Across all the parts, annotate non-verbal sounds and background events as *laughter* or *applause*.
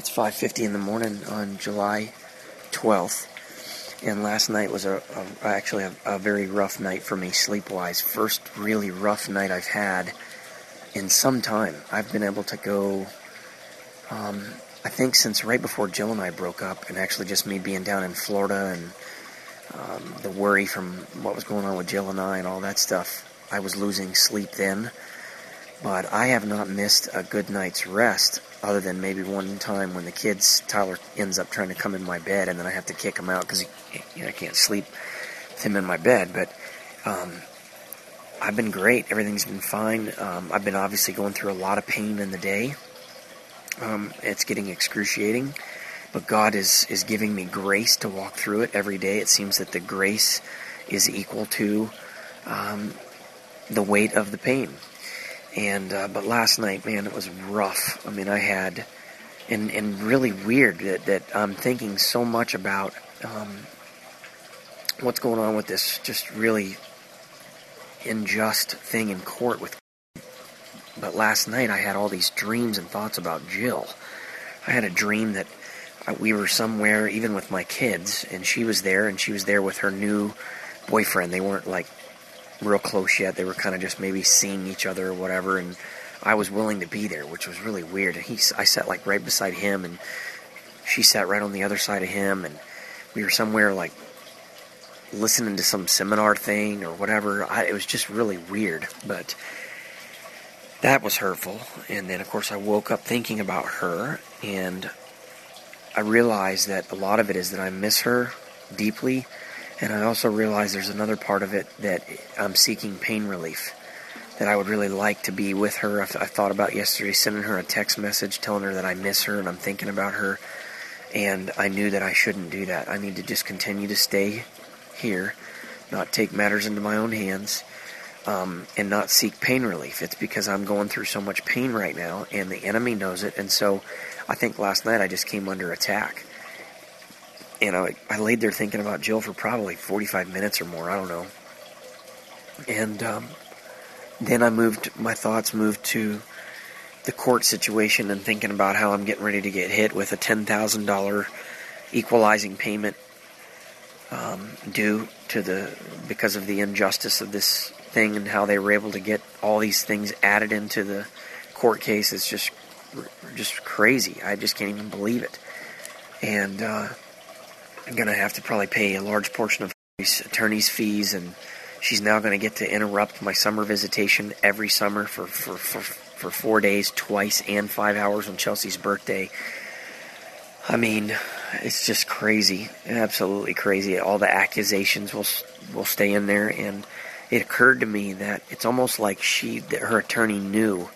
It's 5:50 in the morning on July 12th, and last night was a, a actually a, a, very rough night for me sleep-wise. First really rough night I've had in some time. I've been able to go, um, I think, since right before Jill and I broke up, and actually just me being down in Florida and um, the worry from what was going on with Jill and I and all that stuff. I was losing sleep then, but I have not missed a good night's rest other than maybe one time when the kids, Tyler ends up trying to come in my bed and then I have to kick him out because you know, I can't sleep with him in my bed. But um, I've been great. Everything's been fine. Um, I've been obviously going through a lot of pain in the day. Um, it's getting excruciating, but God is is giving me grace to walk through it every day. It seems that the grace is equal to um, the weight of the pain. And uh, but last night, man, it was rough. I mean, I had, and and really weird that that I'm thinking so much about um, what's going on with this just really unjust thing in court with. But last night, I had all these dreams and thoughts about Jill. I had a dream that we were somewhere, even with my kids, and she was there, and she was there with her new boyfriend. They weren't like real close yet. They were kind of just maybe seeing each other or whatever, and I was willing to be there, which was really weird. And he, I sat like right beside him, and she sat right on the other side of him, and we were somewhere like listening to some seminar thing or whatever. I, it was just really weird, but that was hurtful. And then, of course, I woke up thinking about her, and I realized that a lot of it is that I miss her deeply and I also realize there's another part of it that I'm seeking pain relief. That I would really like to be with her. I, I thought about yesterday sending her a text message telling her that I miss her and I'm thinking about her. And I knew that I shouldn't do that. I need to just continue to stay here, not take matters into my own hands, um, and not seek pain relief. It's because I'm going through so much pain right now, and the enemy knows it. And so I think last night I just came under attack and I, I laid there thinking about Jill for probably 45 minutes or more. I don't know. And um, then I moved, my thoughts moved to the court situation and thinking about how I'm getting ready to get hit with a $10,000 equalizing payment um, due to the because of the injustice of this thing and how they were able to get all these things added into the court case. It's just just crazy. I just can't even believe it. And uh, I'm going to have to probably pay a large portion of attorney's fees, and she's now going to get to interrupt my summer visitation every summer for, for, for, for four days, twice, and five hours on Chelsea's birthday. I mean, it's just crazy, absolutely crazy. All the accusations will will stay in there, and it occurred to me that it's almost like she, her attorney knew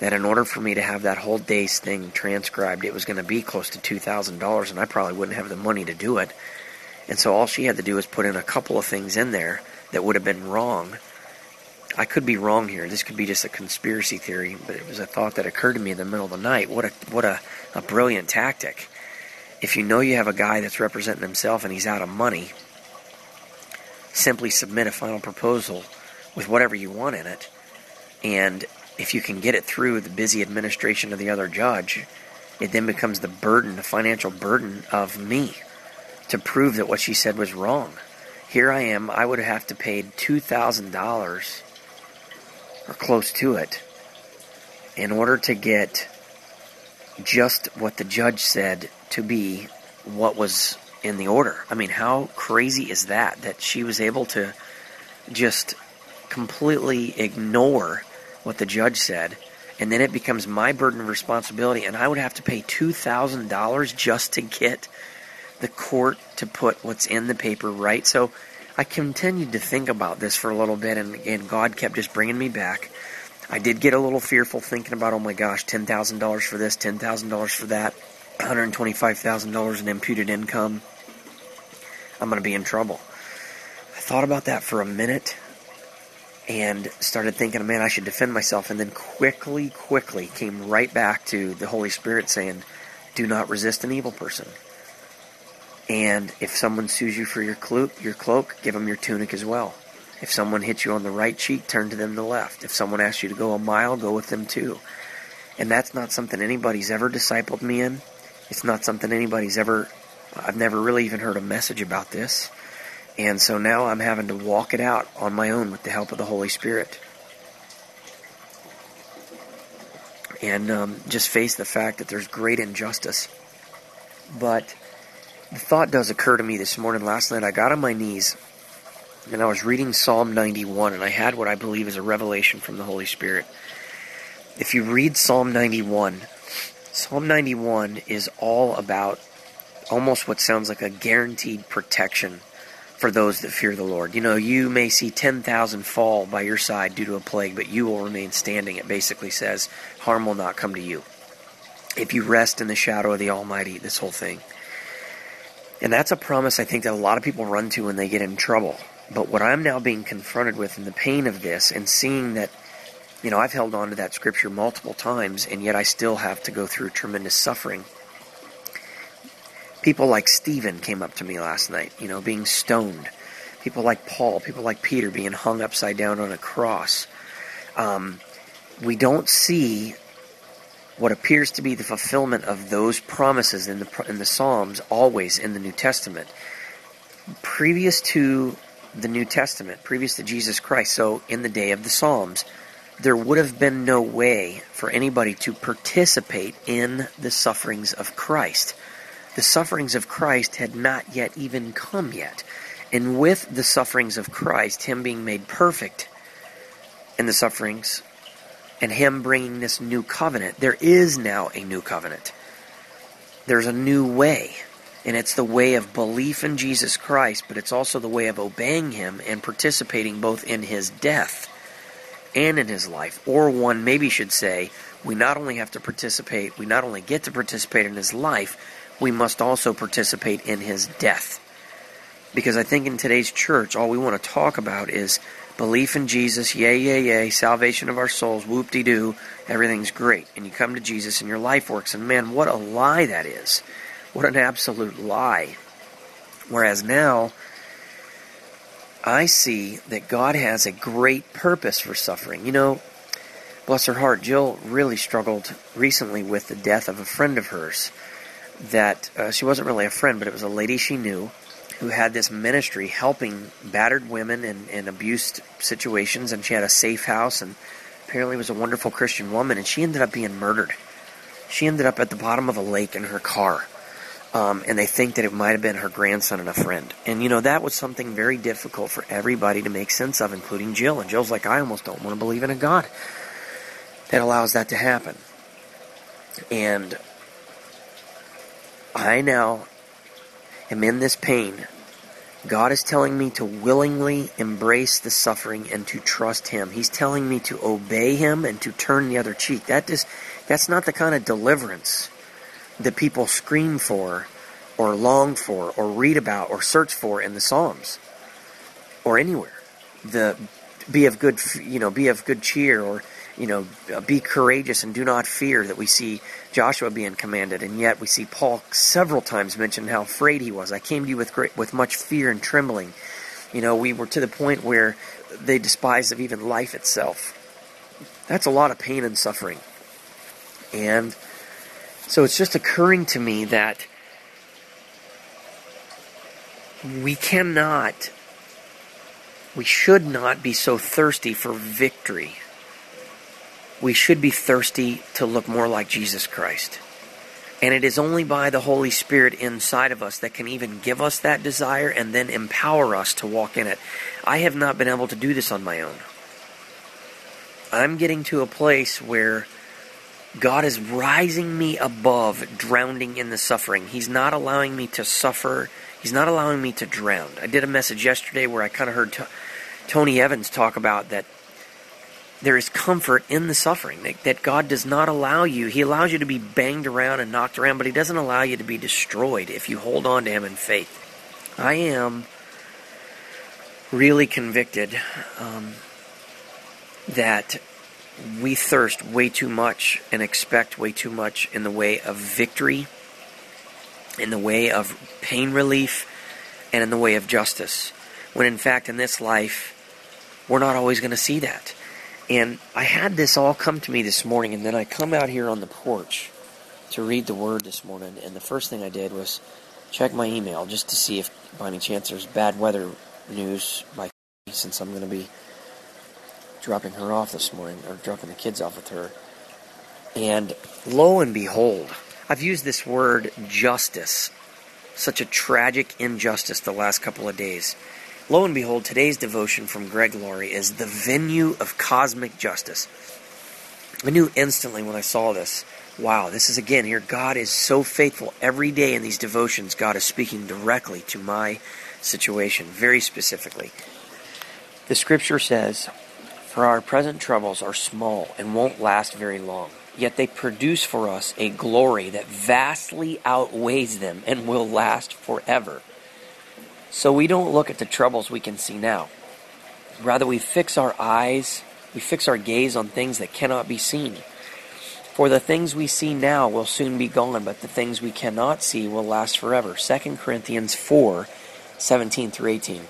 that in order for me to have that whole day's thing transcribed, it was going to be close to $2,000, and I probably wouldn't have the money to do it. And so all she had to do was put in a couple of things in there that would have been wrong. I could be wrong here. This could be just a conspiracy theory, but it was a thought that occurred to me in the middle of the night. What a what a, a brilliant tactic. If you know you have a guy that's representing himself and he's out of money, simply submit a final proposal with whatever you want in it, and if you can get it through the busy administration of the other judge, it then becomes the burden, the financial burden of me to prove that what she said was wrong. Here I am, I would have to pay $2,000 or close to it in order to get just what the judge said to be what was in the order. I mean, how crazy is that? That she was able to just completely ignore what the judge said, and then it becomes my burden of responsibility, and I would have to pay $2,000 just to get the court to put what's in the paper right. So I continued to think about this for a little bit, and, and God kept just bringing me back. I did get a little fearful thinking about, oh my gosh, $10,000 for this, $10,000 for that, $125,000 in imputed income. I'm going to be in trouble. I thought about that for a minute and started thinking, man, I should defend myself. And then quickly, quickly came right back to the Holy Spirit saying, do not resist an evil person. And if someone sues you for your cloak, your cloak, give them your tunic as well. If someone hits you on the right cheek, turn to them the left. If someone asks you to go a mile, go with them too. And that's not something anybody's ever discipled me in. It's not something anybody's ever, I've never really even heard a message about this. And so now I'm having to walk it out on my own with the help of the Holy Spirit. And um, just face the fact that there's great injustice. But the thought does occur to me this morning. Last night I got on my knees and I was reading Psalm 91 and I had what I believe is a revelation from the Holy Spirit. If you read Psalm 91, Psalm 91 is all about almost what sounds like a guaranteed protection for those that fear the Lord. You know, you may see 10,000 fall by your side due to a plague, but you will remain standing. It basically says, harm will not come to you. If you rest in the shadow of the Almighty, this whole thing. And that's a promise I think that a lot of people run to when they get in trouble. But what I'm now being confronted with in the pain of this and seeing that, you know, I've held on to that scripture multiple times and yet I still have to go through tremendous suffering People like Stephen came up to me last night, you know, being stoned. People like Paul, people like Peter being hung upside down on a cross. Um, we don't see what appears to be the fulfillment of those promises in the in the Psalms always in the New Testament. Previous to the New Testament, previous to Jesus Christ, so in the day of the Psalms, there would have been no way for anybody to participate in the sufferings of Christ the sufferings of Christ had not yet even come yet. And with the sufferings of Christ, Him being made perfect in the sufferings, and Him bringing this new covenant, there is now a new covenant. There's a new way. And it's the way of belief in Jesus Christ, but it's also the way of obeying Him and participating both in His death and in His life. Or one maybe should say, we not only have to participate, we not only get to participate in His life, we must also participate in his death. Because I think in today's church, all we want to talk about is belief in Jesus, yay, yay, yay, salvation of our souls, whoop de doo, everything's great. And you come to Jesus and your life works. And man, what a lie that is. What an absolute lie. Whereas now, I see that God has a great purpose for suffering. You know, bless her heart, Jill really struggled recently with the death of a friend of hers that uh, she wasn't really a friend, but it was a lady she knew who had this ministry helping battered women in, abused situations, and she had a safe house, and apparently was a wonderful Christian woman, and she ended up being murdered. She ended up at the bottom of a lake in her car. Um, and they think that it might have been her grandson and a friend. And you know, that was something very difficult for everybody to make sense of, including Jill. And Jill's like, I almost don't want to believe in a God that allows that to happen. And I now am in this pain. God is telling me to willingly embrace the suffering and to trust Him. He's telling me to obey Him and to turn the other cheek. That is, that's not the kind of deliverance that people scream for or long for or read about or search for in the Psalms or anywhere. The be of good, you know, be of good cheer or you know, be courageous and do not fear that we see Joshua being commanded, and yet we see Paul several times mention how afraid he was. I came to you with great, with much fear and trembling. You know, we were to the point where they despised of even life itself. That's a lot of pain and suffering. And so it's just occurring to me that we cannot, we should not be so thirsty for victory we should be thirsty to look more like Jesus Christ. And it is only by the Holy Spirit inside of us that can even give us that desire and then empower us to walk in it. I have not been able to do this on my own. I'm getting to a place where God is rising me above drowning in the suffering. He's not allowing me to suffer. He's not allowing me to drown. I did a message yesterday where I kind of heard t- Tony Evans talk about that there is comfort in the suffering that, that God does not allow you. He allows you to be banged around and knocked around, but He doesn't allow you to be destroyed if you hold on to Him in faith. I am really convicted um, that we thirst way too much and expect way too much in the way of victory, in the way of pain relief, and in the way of justice. When in fact, in this life, we're not always going to see that. And I had this all come to me this morning, and then I come out here on the porch, to read the Word this morning, and the first thing I did was check my email just to see if, by any chance, there's bad weather news by since I'm going to be dropping her off this morning, or dropping the kids off with her. And lo and behold, I've used this word justice, such a tragic injustice the last couple of days. Lo and behold, today's devotion from Greg Laurie is the venue of cosmic justice. I knew instantly when I saw this, wow, this is again here. God is so faithful. Every day in these devotions, God is speaking directly to my situation, very specifically. The scripture says, For our present troubles are small and won't last very long, yet they produce for us a glory that vastly outweighs them and will last forever. So we don't look at the troubles we can see now. Rather, we fix our eyes, we fix our gaze on things that cannot be seen. For the things we see now will soon be gone, but the things we cannot see will last forever. 2 Corinthians 4 17 through 18.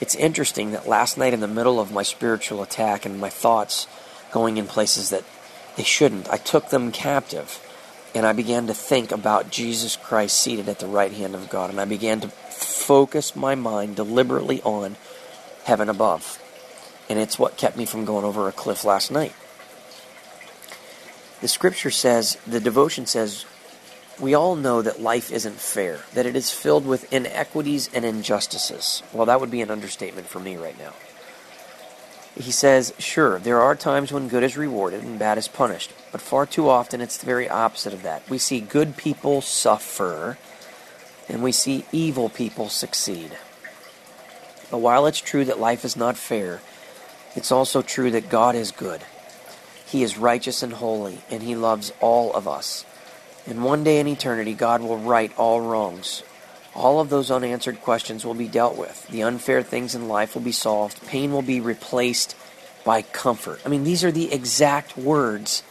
It's interesting that last night, in the middle of my spiritual attack and my thoughts going in places that they shouldn't, I took them captive and I began to think about Jesus Christ seated at the right hand of God. And I began to focus my mind deliberately on heaven above. And it's what kept me from going over a cliff last night. The scripture says, the devotion says, we all know that life isn't fair, that it is filled with inequities and injustices. Well, that would be an understatement for me right now. He says, Sure, there are times when good is rewarded and bad is punished, but far too often it's the very opposite of that. We see good people suffer and we see evil people succeed. But while it's true that life is not fair, it's also true that God is good. He is righteous and holy, and He loves all of us. And one day in eternity, God will right all wrongs. All of those unanswered questions will be dealt with. The unfair things in life will be solved. Pain will be replaced by comfort. I mean, these are the exact words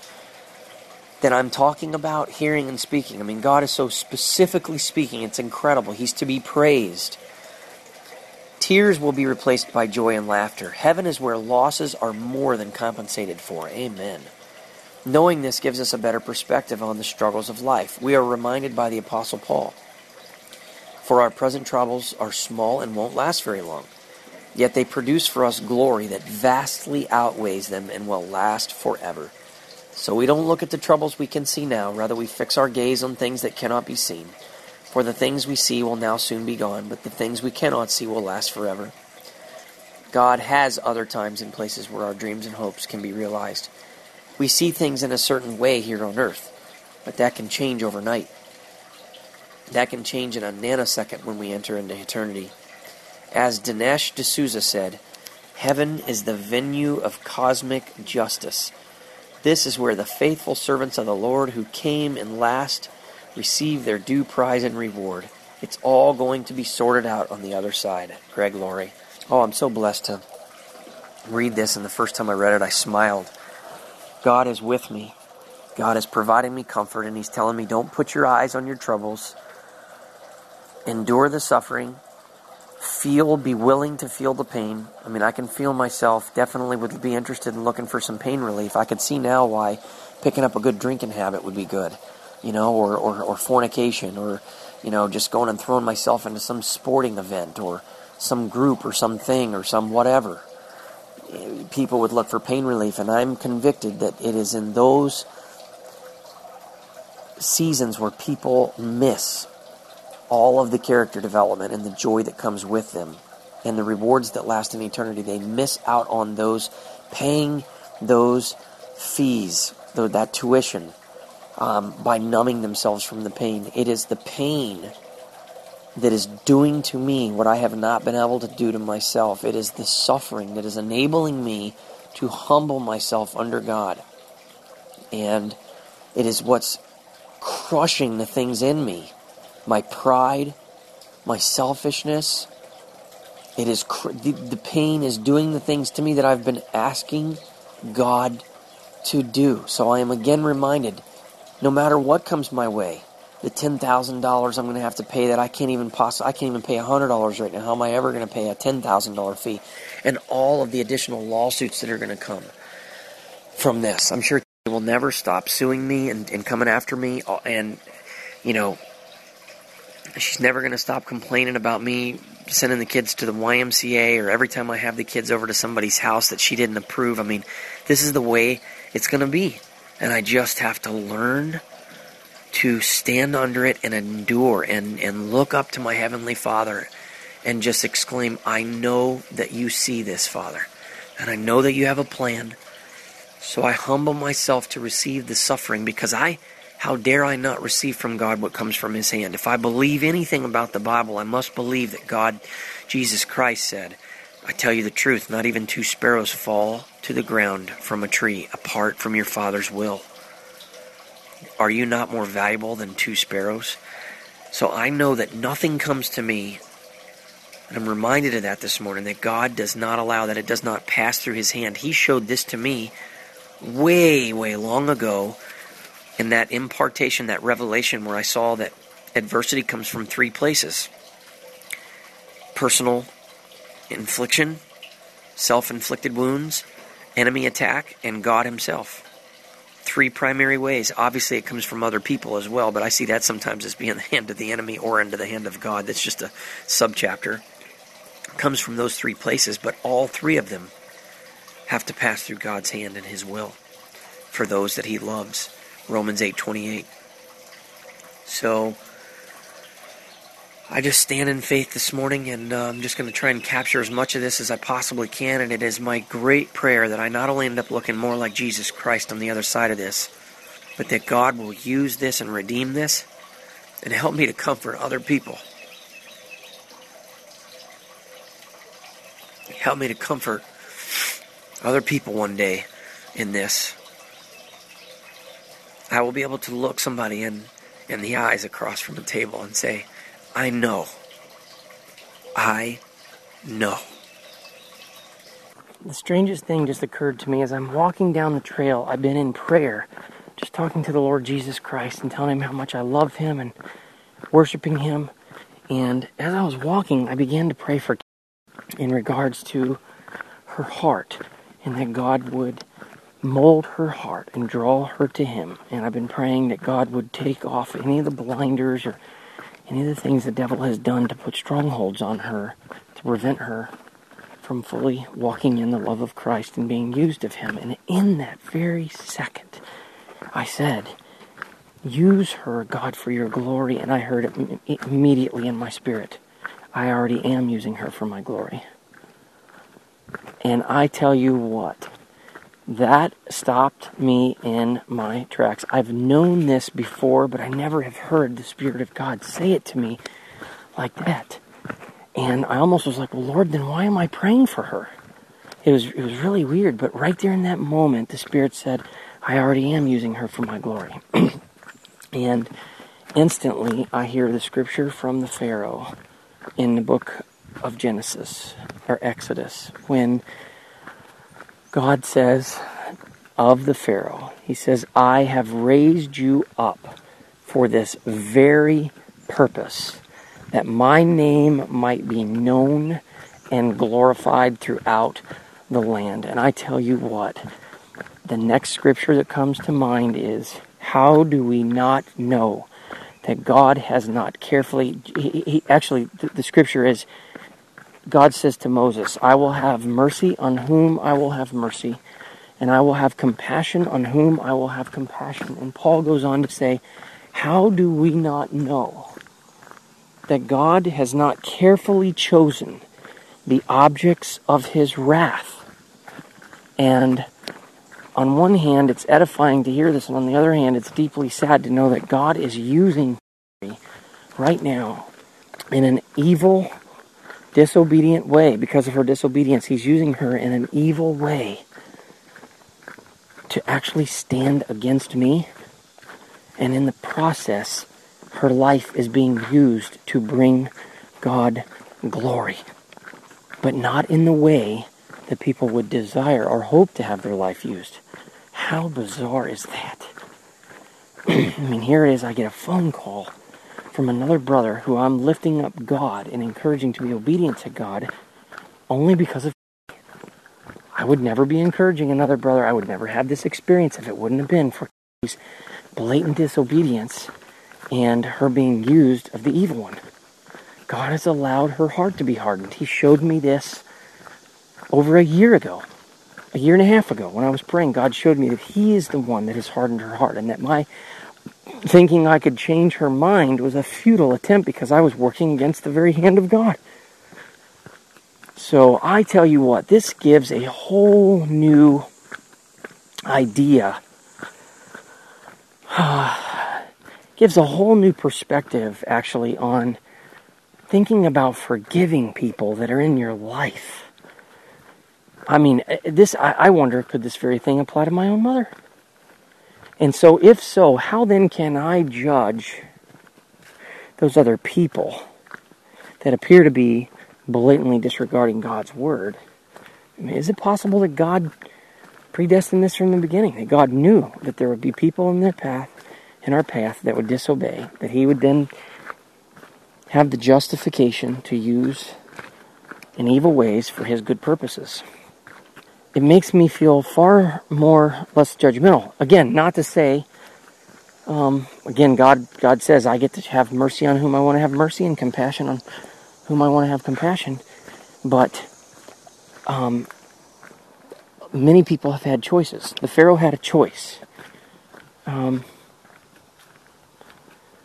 that I'm talking about hearing and speaking. I mean, God is so specifically speaking, it's incredible. He's to be praised. Tears will be replaced by joy and laughter. Heaven is where losses are more than compensated for. Amen. Knowing this gives us a better perspective on the struggles of life. We are reminded by the Apostle Paul For our present troubles are small and won't last very long, yet they produce for us glory that vastly outweighs them and will last forever. So we don't look at the troubles we can see now, rather, we fix our gaze on things that cannot be seen. For the things we see will now soon be gone, but the things we cannot see will last forever. God has other times and places where our dreams and hopes can be realized. We see things in a certain way here on earth, but that can change overnight. That can change in a nanosecond when we enter into eternity. As Dinesh D'Souza said, heaven is the venue of cosmic justice this is where the faithful servants of the Lord who came and last receive their due prize and reward. It's all going to be sorted out on the other side. Greg Laurie. Oh, I'm so blessed to read this, and the first time I read it, I smiled. God is with me. God is providing me comfort, and He's telling me, don't put your eyes on your troubles. Endure the suffering feel, be willing to feel the pain. I mean, I can feel myself definitely would be interested in looking for some pain relief. I could see now why picking up a good drinking habit would be good, you know, or, or, or fornication, or, you know, just going and throwing myself into some sporting event, or some group, or something, or some whatever. People would look for pain relief, and I'm convicted that it is in those seasons where people miss all of the character development and the joy that comes with them and the rewards that last in eternity. They miss out on those paying those fees, that tuition, um, by numbing themselves from the pain. It is the pain that is doing to me what I have not been able to do to myself. It is the suffering that is enabling me to humble myself under God. And it is what's crushing the things in me my pride, my selfishness. It is cr- the, the pain is doing the things to me that I've been asking God to do. So I am again reminded no matter what comes my way, the ten thousand dollars I'm going to have to pay that I can't even possibly I can't even pay hundred dollars right now. How am I ever going to pay a ten thousand dollar fee? And all of the additional lawsuits that are going to come from this. I'm sure they will never stop suing me and, and coming after me. uh, And, you know, she's never going to stop complaining about me sending the kids to the YMCA or every time I have the kids over to somebody's house that she didn't approve. I mean, this is the way it's going to be. And I just have to learn to stand under it and endure and, and look up to my Heavenly Father and just exclaim, I know that you see this, Father. And I know that you have a plan. So I humble myself to receive the suffering because I, how dare I not receive from God what comes from His hand? If I believe anything about the Bible, I must believe that God, Jesus Christ said, I tell you the truth, not even two sparrows fall to the ground from a tree apart from your Father's will. Are you not more valuable than two sparrows? So I know that nothing comes to me and I'm reminded of that this morning that God does not allow that it does not pass through his hand. He showed this to me way, way long ago in that impartation, that revelation where I saw that adversity comes from three places personal infliction, self inflicted wounds, enemy attack, and God Himself. Three primary ways. Obviously, it comes from other people as well, but I see that sometimes as being *laughs* the hand of the enemy or into the hand of God. That's just a subchapter. It comes from those three places, but all three of them have to pass through God's hand and His will for those that He loves. Romans eight twenty eight. So I just stand in faith this morning, and uh, I'm just going to try and capture as much of this as I possibly can. And it is my great prayer that I not only end up looking more like Jesus Christ on the other side of this, but that God will use this and redeem this and help me to comfort other people. Help me to comfort other people one day in this. I will be able to look somebody in, in the eyes across from a table and say, I know. I know. The strangest thing just occurred to me as I'm walking down the trail. I've been in prayer, just talking to the Lord Jesus Christ and telling him how much I love him and worshiping him. And as I was walking, I began to pray for in regards to her heart and that God would mold her heart and draw her to him. And I've been praying that God would take off any of the blinders or any of the things the devil has done to put strongholds on her to prevent her from fully walking in the love of Christ and being used of Him. And in that very second, I said, Use her, God, for your glory. And I heard it immediately in my spirit. I already am using her for my glory. And I tell you what, that stopped me in my tracks. I've known this before, but I never have heard the Spirit of God say it to me like that. And I almost was like, well, Lord, then why am I praying for her? It was it was really weird, but right there in that moment, the Spirit said, I already am using her for my glory. *clears throat* and instantly, I hear the scripture from the Pharaoh in the book of Genesis or Exodus when God says of the Pharaoh, He says, I have raised you up for this very purpose, that my name might be known and glorified throughout the land. And I tell you what, the next scripture that comes to mind is how do we not know that God has not carefully, he, he, actually, the, the scripture is God says to Moses, I will have mercy on whom I will have mercy, and I will have compassion on whom I will have compassion. And Paul goes on to say, How do we not know that God has not carefully chosen the objects of his wrath? And on one hand, it's edifying to hear this, and on the other hand, it's deeply sad to know that God is using right now in an evil, disobedient way because of her disobedience. He's using her in an evil way to actually stand against me. And in the process, her life is being used to bring God glory. But not in the way that people would desire or hope to have their life used. How bizarre is that? *clears throat* I mean, here it is. I get a phone call from another brother who I'm lifting up God and encouraging to be obedient to God only because of I would never be encouraging another brother. I would never have this experience if it wouldn't have been for his blatant disobedience and her being used of the evil one. God has allowed her heart to be hardened. He showed me this over a year ago, a year and a half ago, when I was praying. God showed me that He is the one that has hardened her heart, and that my thinking I could change her mind was a futile attempt because I was working against the very hand of God. So I tell you what, this gives a whole new idea, *sighs* gives a whole new perspective actually on thinking about forgiving people that are in your life. I mean, uh, this, I, I wonder, could this very thing apply to my own mother? And so, if so, how then can I judge those other people that appear to be blatantly disregarding God's word? I mean, is it possible that God predestined this from the beginning? That God knew that there would be people in their path, in our path, that would disobey, that He would then have the justification to use in evil ways for his good purposes. It makes me feel far more less judgmental. Again, not to say, um, again, God God says I get to have mercy on whom I want to have mercy and compassion on whom I want to have compassion, but um, many people have had choices. The Pharaoh had a choice. Um,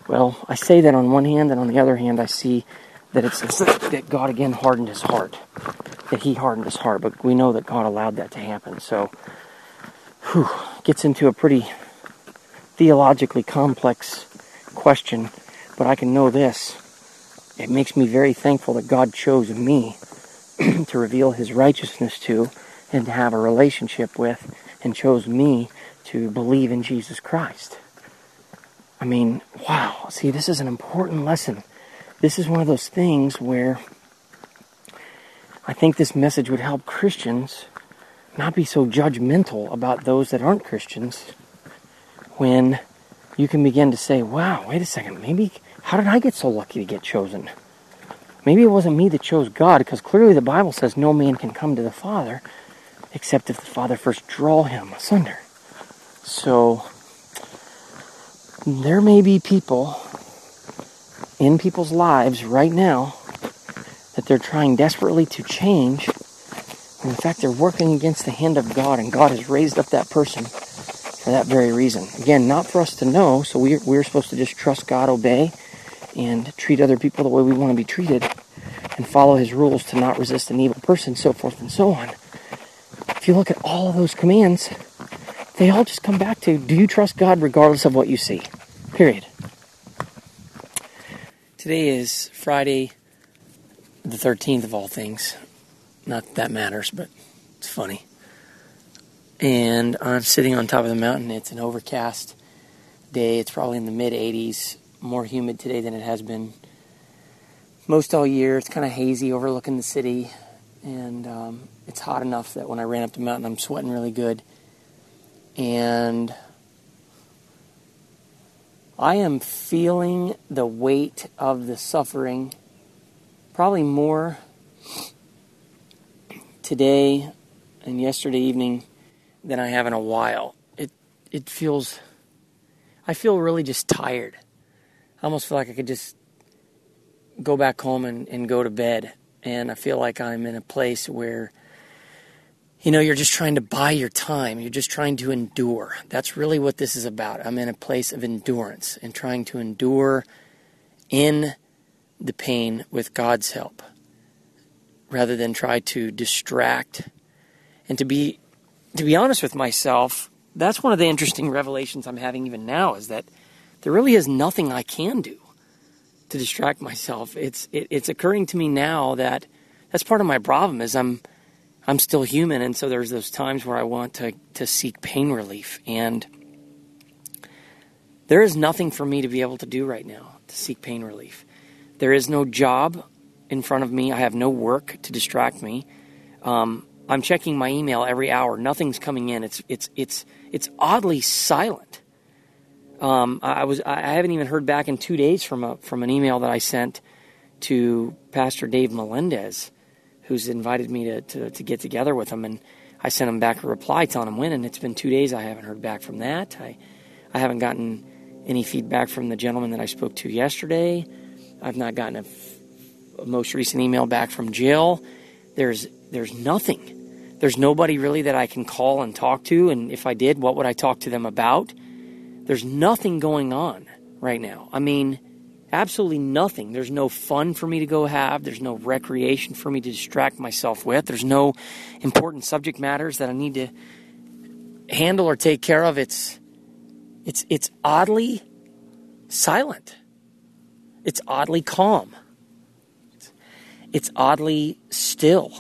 well, I say that on one hand, and on the other hand, I see that it's, that God again hardened his heart, that he hardened his heart. But we know that God allowed that to happen. So, whew, gets into a pretty theologically complex question. But I can know this: it makes me very thankful that God chose me *clears throat* to reveal His righteousness to, and to have a relationship with, and chose me to believe in Jesus Christ. I mean, wow. See, this is an important lesson. This is one of those things where I think this message would help Christians not be so judgmental about those that aren't Christians when you can begin to say, wow, wait a second, maybe, how did I get so lucky to get chosen? Maybe it wasn't me that chose God, because clearly the Bible says no man can come to the Father except if the Father first draw him asunder. So, there may be people in people's lives right now that they're trying desperately to change. And in fact, they're working against the hand of God, and God has raised up that person for that very reason. Again, not for us to know, so we're, we're supposed to just trust God, obey, and treat other people the way we want to be treated, and follow His rules to not resist an evil person, so forth and so on. If you look at all of those commands, they all just come back to do you trust God regardless of what you see? Period. Today is Friday, the 13th of all things. Not that, that matters, but it's funny. And I'm sitting on top of the mountain. It's an overcast day. It's probably in the mid 80s, more humid today than it has been most all year. It's kind of hazy overlooking the city. And um, it's hot enough that when I ran up the mountain, I'm sweating really good and I am feeling the weight of the suffering probably more today and yesterday evening than I have in a while. It it feels I feel really just tired. I almost feel like I could just go back home and, and go to bed. And I feel like I'm in a place where you know, you're just trying to buy your time. You're just trying to endure. That's really what this is about. I'm in a place of endurance and trying to endure in the pain with God's help rather than try to distract. And to be to be honest with myself, that's one of the interesting revelations I'm having even now is that there really is nothing I can do to distract myself. It's it, it's occurring to me now that that's part of my problem is I'm I'm still human, and so there's those times where I want to, to seek pain relief. And there is nothing for me to be able to do right now to seek pain relief. There is no job in front of me. I have no work to distract me. Um, I'm checking my email every hour. Nothing's coming in. It's it's it's it's oddly silent. Um, I was I haven't even heard back in two days from a from an email that I sent to Pastor Dave Melendez who's invited me to, to, to get together with him. And I sent him back a reply telling him when, and it's been two days. I haven't heard back from that. I, I haven't gotten any feedback from the gentleman that I spoke to yesterday. I've not gotten a, most recent email back from Jill. There's there's nothing. There's nobody really that I can call and talk to, and if I did, what would I talk to them about? There's nothing going on right now. I mean, absolutely nothing. There's no fun for me to go have. There's no recreation for me to distract myself with. There's no important subject matters that I need to handle or take care of. It's it's it's oddly silent. It's oddly calm. It's, it's oddly still.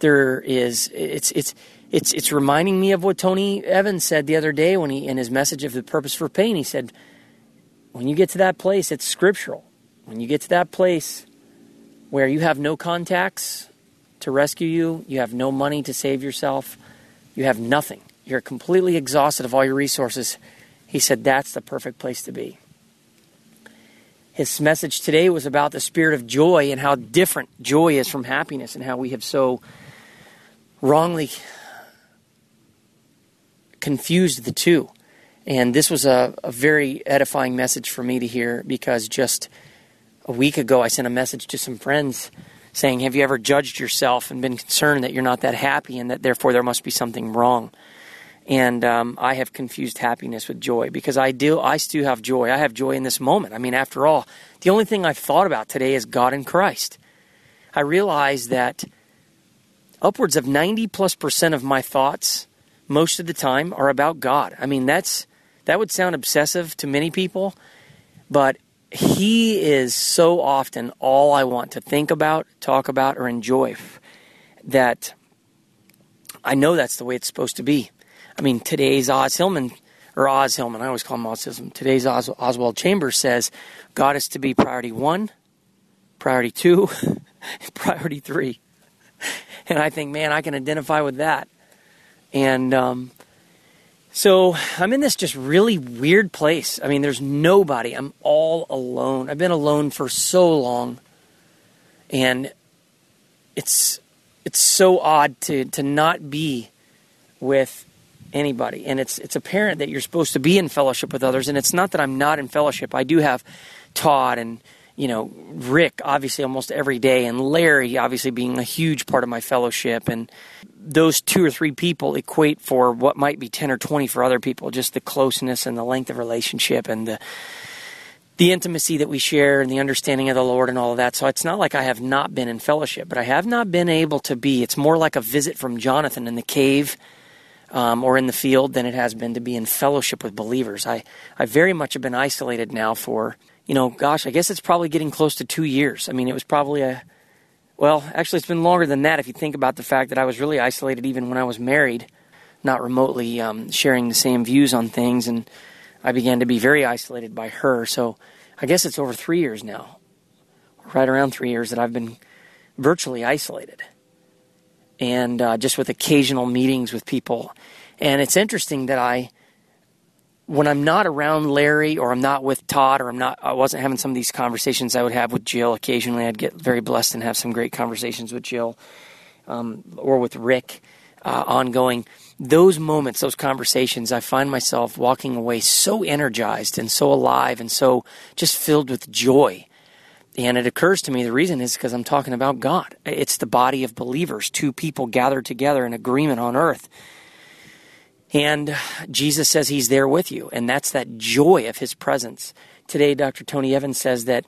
There is it's it's it's it's reminding me of what Tony Evans said the other day when he in his message of the purpose for pain. He said when you get to that place, it's scriptural. When you get to that place where you have no contacts to rescue you, you have no money to save yourself, you have nothing, you're completely exhausted of all your resources, he said that's the perfect place to be. His message today was about the spirit of joy and how different joy is from happiness and how we have so wrongly confused the two. And this was a, a very edifying message for me to hear because just a week ago I sent a message to some friends saying, Have you ever judged yourself and been concerned that you're not that happy and that therefore there must be something wrong? And um, I have confused happiness with joy because I do. I still have joy. I have joy in this moment. I mean, after all, the only thing I've thought about today is God and Christ. I realize that upwards of ninety plus percent of my thoughts, most of the time, are about God. I mean, that's that would sound obsessive to many people, but He is so often all I want to think about, talk about, or enjoy. That I know that's the way it's supposed to be. I mean, today's Oz Hillman, or Oz Hillman, I always call him Oz Hillman. Today's Os- Oswald Chambers says God is to be priority one, priority two, *laughs* priority three. And I think, man, I can identify with that. And um, so I'm in this just really weird place. I mean, there's nobody. I'm all alone. I've been alone for so long. And it's it's so odd to to not be with anybody. And it's it's apparent that you're supposed to be in fellowship with others. And it's not that I'm not in fellowship. I do have Todd and you know Rick obviously almost every day, and Larry obviously being a huge part of my fellowship. And those two or three people equate for what might be ten or twenty for other people. Just the closeness and the length of relationship and the the intimacy that we share and the understanding of the Lord and all of that. So it's not like I have not been in fellowship, but I have not been able to be. It's more like a visit from Jonathan in the cave um, or in the field than it has been to be in fellowship with believers. I, I very much have been isolated now for, you know, gosh, I guess it's probably getting close to two years. I mean, it was probably a, well, actually, it's been longer than that if you think about the fact that I was really isolated even when I was married, not remotely um, sharing the same views on things. And I began to be very isolated by her. So I guess it's over three years now, right around three years that I've been virtually isolated. And uh, just with occasional meetings with people. And it's interesting that I, when I'm not around Larry or I'm not with Todd or I'm not, I wasn't having some of these conversations I would have with Jill. Occasionally I'd get very blessed and have some great conversations with Jill um, or with Rick uh, ongoing those moments, those conversations, I find myself walking away so energized and so alive and so just filled with joy. And it occurs to me the reason is because I'm talking about God. It's the body of believers, two people gathered together in agreement on earth. And Jesus says he's there with you, and that's that joy of his presence. Today, Dr. Tony Evans says that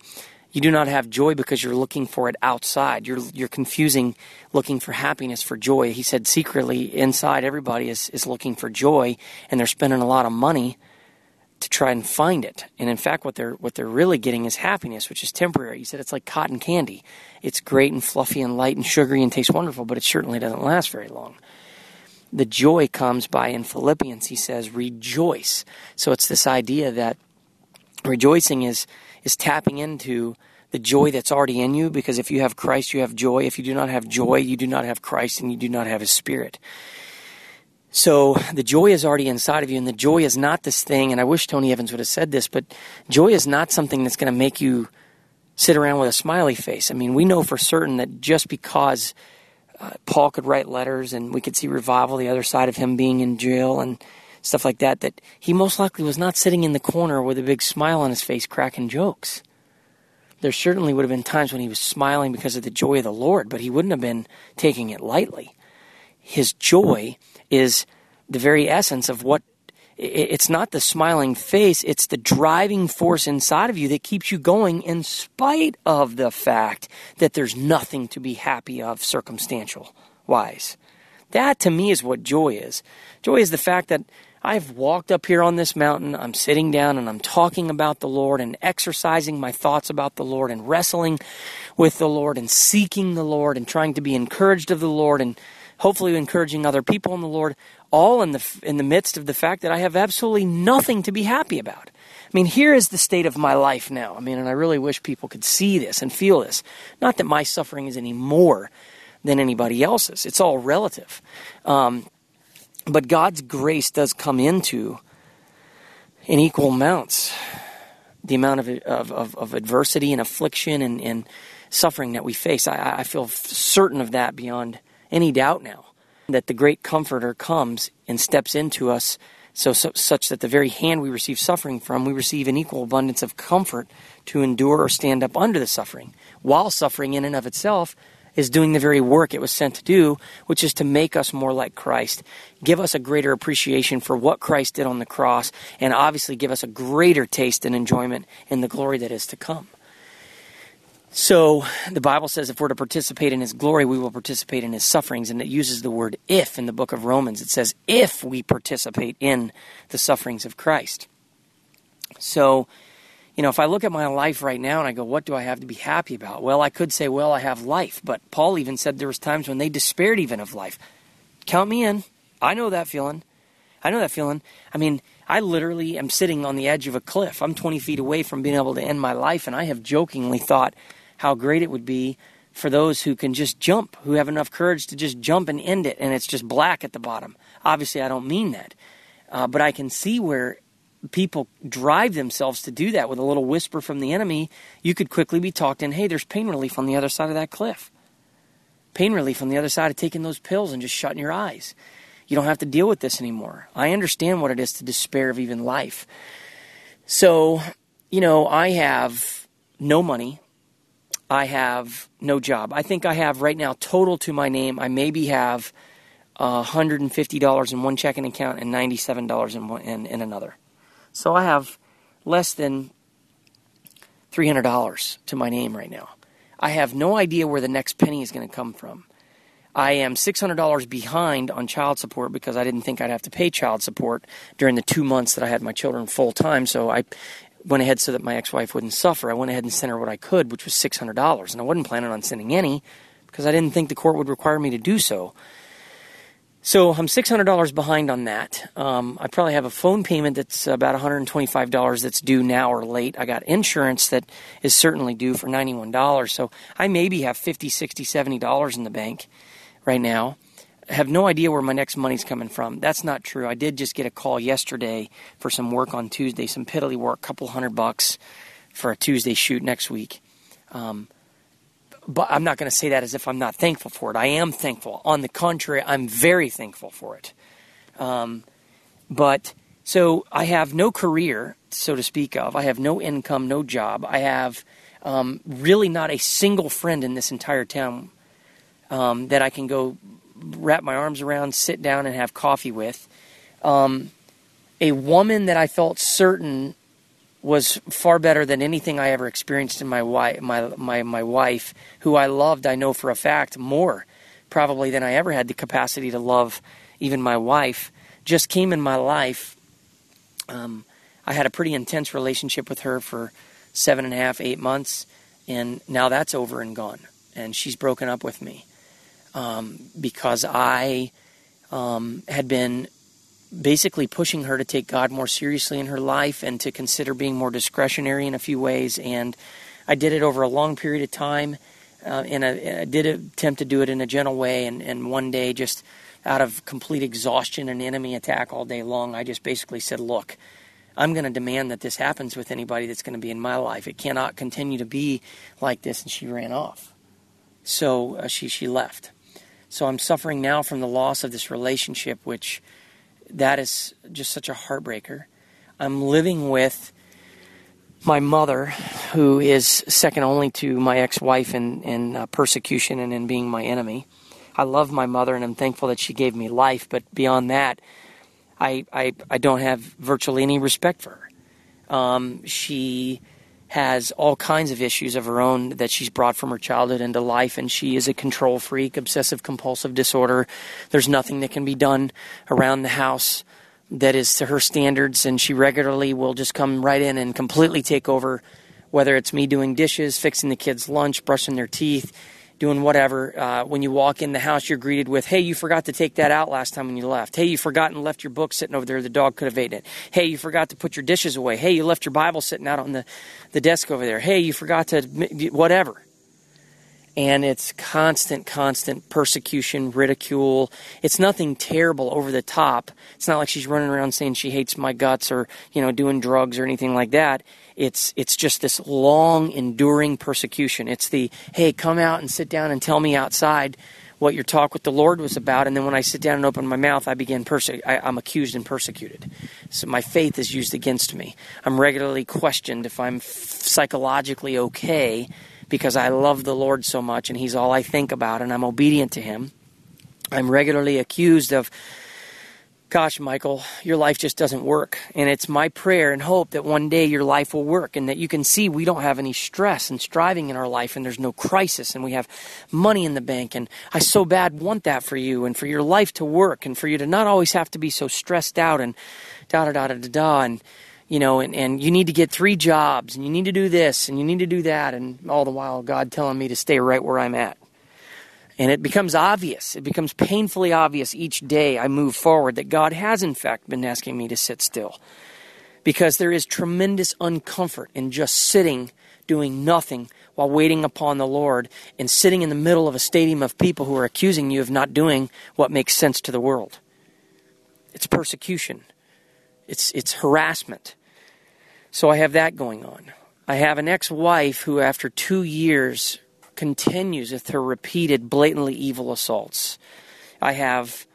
you do not have joy because you're looking for it outside. You're you're confusing looking for happiness for joy. He said secretly inside everybody is, is looking for joy and they're spending a lot of money to try and find it. And in fact what they're what they're really getting is happiness, which is temporary. He said it's like cotton candy. It's great and fluffy and light and sugary and tastes wonderful, but it certainly doesn't last very long. The joy comes by in Philippians he says rejoice. So it's this idea that rejoicing is is tapping into the joy that's already in you because if you have Christ, you have joy. If you do not have joy, you do not have Christ and you do not have His Spirit. So the joy is already inside of you, and the joy is not this thing. And I wish Tony Evans would have said this, but joy is not something that's going to make you sit around with a smiley face. I mean, we know for certain that just because Paul could write letters and we could see revival the other side of him being in jail and stuff like that, that he most likely was not sitting in the corner with a big smile on his face cracking jokes. There certainly would have been times when he was smiling because of the joy of the Lord, but he wouldn't have been taking it lightly. His joy is the very essence of what it's not the smiling face, it's the driving force inside of you that keeps you going in spite of the fact that there's nothing to be happy of circumstantial wise. That to me is what joy is. Joy is the fact that I've walked up here on this mountain, I'm sitting down and I'm talking about the Lord and exercising my thoughts about the Lord and wrestling with the Lord and seeking the Lord and trying to be encouraged of the Lord and hopefully encouraging other people in the Lord, all in the in the midst of the fact that I have absolutely nothing to be happy about. I mean, here is the state of my life now. I mean, and I really wish people could see this and feel this. Not that my suffering is any more than anybody else's. It's all relative. Um, but God's grace does come into in equal amounts the amount of, of, of, of adversity and affliction and, and, suffering that we face. I, I feel certain of that beyond any doubt now that the great comforter comes and steps into us so, so, such that the very hand we receive suffering from we receive an equal abundance of comfort to endure or stand up under the suffering while suffering in and of itself is doing the very work it was sent to do, which is to make us more like Christ, give us a greater appreciation for what Christ did on the cross, and obviously give us a greater taste and enjoyment in the glory that is to come. So the Bible says if we're to participate in his glory, we will participate in his sufferings. And it uses the word if in the book of Romans. It says if we participate in the sufferings of Christ. So you know, if I look at my life right now and I go, what do I have to be happy about? Well, I could say, well, I have life. But Paul even said there was times when they despaired even of life. Count me in. I know that feeling. I know that feeling. I mean, I literally am sitting on the edge of a cliff. I'm 20 feet away from being able to end my life, and I have jokingly thought how great it would be for those who can just jump, who have enough courage to just jump and end it, and it's just black at the bottom. Obviously, I don't mean that. Uh, but I can see where people drive themselves to do that with a little whisper from the enemy, you could quickly be talked in, hey, there's pain relief on the other side of that cliff. Pain relief on the other side of taking those pills and just shutting your eyes. You don't have to deal with this anymore. I understand what it is to despair of even life. So, you know, I have no money. I have no job. I think I have right now total to my name. I maybe have uh, $150 in one checking account and $97 in, one, in, in another. So I have less than $300 to my name right now. I have no idea where the next penny is going to come from. I am $600 behind on child support because I didn't think I'd have to pay child support during the two months that I had my children full time. So I went ahead so that my ex wife wouldn't suffer. I went ahead and sent her what I could, which was $600. And I wasn't planning on sending any because I didn't think the court would require me to do so. So I'm $600 behind on that. Um, I probably have a phone payment that's about $125 that's due now or late. I got insurance that is certainly due for $91. So I maybe have $50, $60, $70 in the bank right now. Have no idea where my next money's coming from. That's not true. I did just get a call yesterday for some work on Tuesday, some piddly work, a couple hundred bucks for a Tuesday shoot next week. Um, but I'm not going to say that as if I'm not thankful for it. I am thankful. On the contrary, I'm very thankful for it. Um, but so I have no career, so to speak of. I have no income, no job. I have um, really not a single friend in this entire town um, that I can go wrap my arms around, sit down, and have coffee with. Um, a woman that I felt certain was far better than anything I ever experienced in my wife, my, my, my wife, who I loved, I know for a fact, more probably than I ever had the capacity to love even my wife, just came in my life. Um, I had a pretty intense relationship with her for seven and a half, eight months, and now that's over and gone. And she's broken up with me um, because I um, had been basically pushing her to take God more seriously in her life and to consider being more discretionary in a few ways. And I did it over a long period of time. Uh, and I, I, did attempt to do it in a gentle way. And, and one day, just out of complete exhaustion and enemy attack all day long, I just basically said, Look, I'm going to demand that this happens with anybody that's going to be in my life. It cannot continue to be like this. And she ran off. So uh, she, she left. So I'm suffering now from the loss of this relationship, which that is just such a heartbreaker. I'm living with my mother, who is second only to my ex-wife in, in uh, persecution and in being my enemy. I love my mother and I'm thankful that she gave me life, but beyond that, I, I, I don't have virtually any respect for her. Um, she has all kinds of issues of her own that she's brought from her childhood into life, and she is a control freak, obsessive compulsive disorder. There's nothing that can be done around the house that is to her standards, and she regularly will just come right in and completely take over, whether it's me doing dishes, fixing the kids' lunch, brushing their teeth doing whatever. Uh, when you walk in the house, you're greeted with, "Hey, you forgot to take that out last time when you left. Hey, you forgot and left your book sitting over there. The dog could have eaten it. Hey, you forgot to put your dishes away. Hey, you left your Bible sitting out on the the desk over there. Hey, you forgot to whatever." And it's constant, constant persecution, ridicule. It's nothing terrible over the top. It's not like she's running around saying she hates my guts or, you know, doing drugs or anything like that. It's it's just this long enduring persecution. It's the hey come out and sit down and tell me outside what your talk with the lord was about. And then when i sit down and open my mouth i begin perse- I, i'm accused and persecuted. So my faith is used against me. I'm regularly questioned if i'm f- psychologically okay because i love the lord so much and he's all i think about and i'm obedient to him i'm regularly accused of gosh, Michael, your life just doesn't work. And it's my prayer and hope that one day your life will work and that you can see we don't have any stress and striving in our life and there's no crisis and we have money in the bank. And I so bad want that for you and for your life to work and for you to not always have to be so stressed out and da da da da da. And, you know, and, and you need to get three jobs and you need to do this and you need to do that. And all the while, God telling me to stay right where I'm at. And it becomes obvious, it becomes painfully obvious each day I move forward that God has, in fact, been asking me to sit still. Because there is tremendous uncomfort in just sitting, doing nothing, while waiting upon the Lord, and sitting in the middle of a stadium of people who are accusing you of not doing what makes sense to the world. It's persecution, it's, it's harassment. So I have that going on. I have an ex wife who, after two years, continues with her repeated, blatantly evil assaults. I have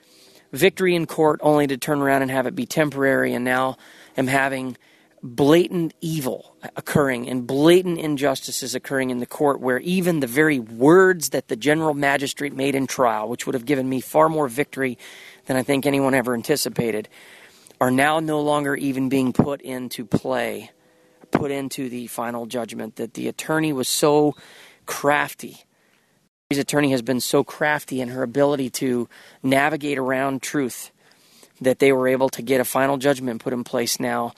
victory in court only to turn around and have it be temporary, and now am having blatant evil occurring and blatant injustices occurring in the court where even the very words that the general magistrate made in trial, which would have given me far more victory than I think anyone ever anticipated, are now no longer even being put into play, put into the final judgment. That the attorney was so crafty. His attorney has been so crafty in her ability to navigate around truth that they were able to get a final judgment put in place now.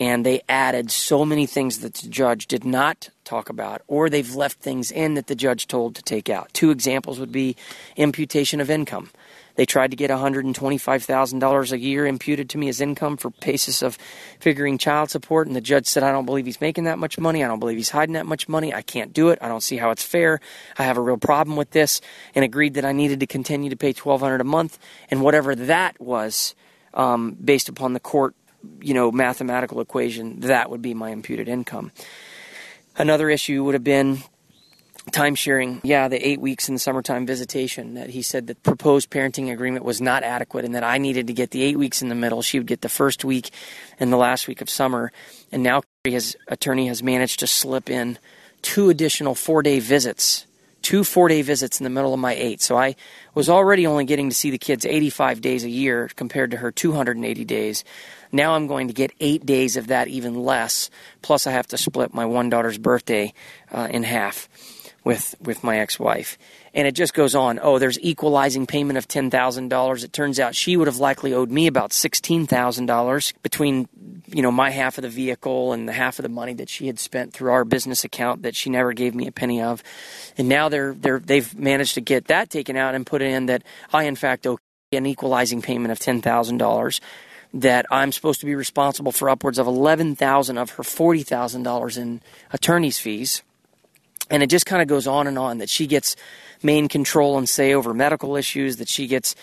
And they added so many things that the judge did not talk about, or they've left things in that the judge told to take out. Two examples would be imputation of income. They tried to get $125,000 a year imputed to me as income for basis of figuring child support, and the judge said, I don't believe he's making that much money. I don't believe he's hiding that much money. I can't do it. I don't see how it's fair. I have a real problem with this, and agreed that I needed to continue to pay $1,200 a month, and whatever that was, um, based upon the court, you know, mathematical equation, that would be my imputed income. Another issue would have been time sharing, yeah, the eight weeks in the summertime visitation, that he said the proposed parenting agreement was not adequate and that I needed to get the eight weeks in the middle. She would get the first week and the last week of summer. And now his attorney has managed to slip in two additional four day visits, two four day visits in the middle of my eight. So I was already only getting to see the kids 85 days a year compared to her 280 days. Now I'm going to get eight days of that, even less. Plus, I have to split my one daughter's birthday uh, in half with with my ex-wife. And it just goes on. Oh there's equalizing payment of $10,000 it turns out she would have likely owed me about $16,000 between you know my half of the vehicle and the half of the money that she had spent through our business account that she never gave me a penny of. And now they're they're they've managed to get that taken out and put in that I in fact owe an equalizing payment of $10,000 that I'm supposed to be responsible for upwards of 11,000 of her $40,000 in attorney's fees and it just kind of goes on and on that she gets main control and say over medical issues, that she gets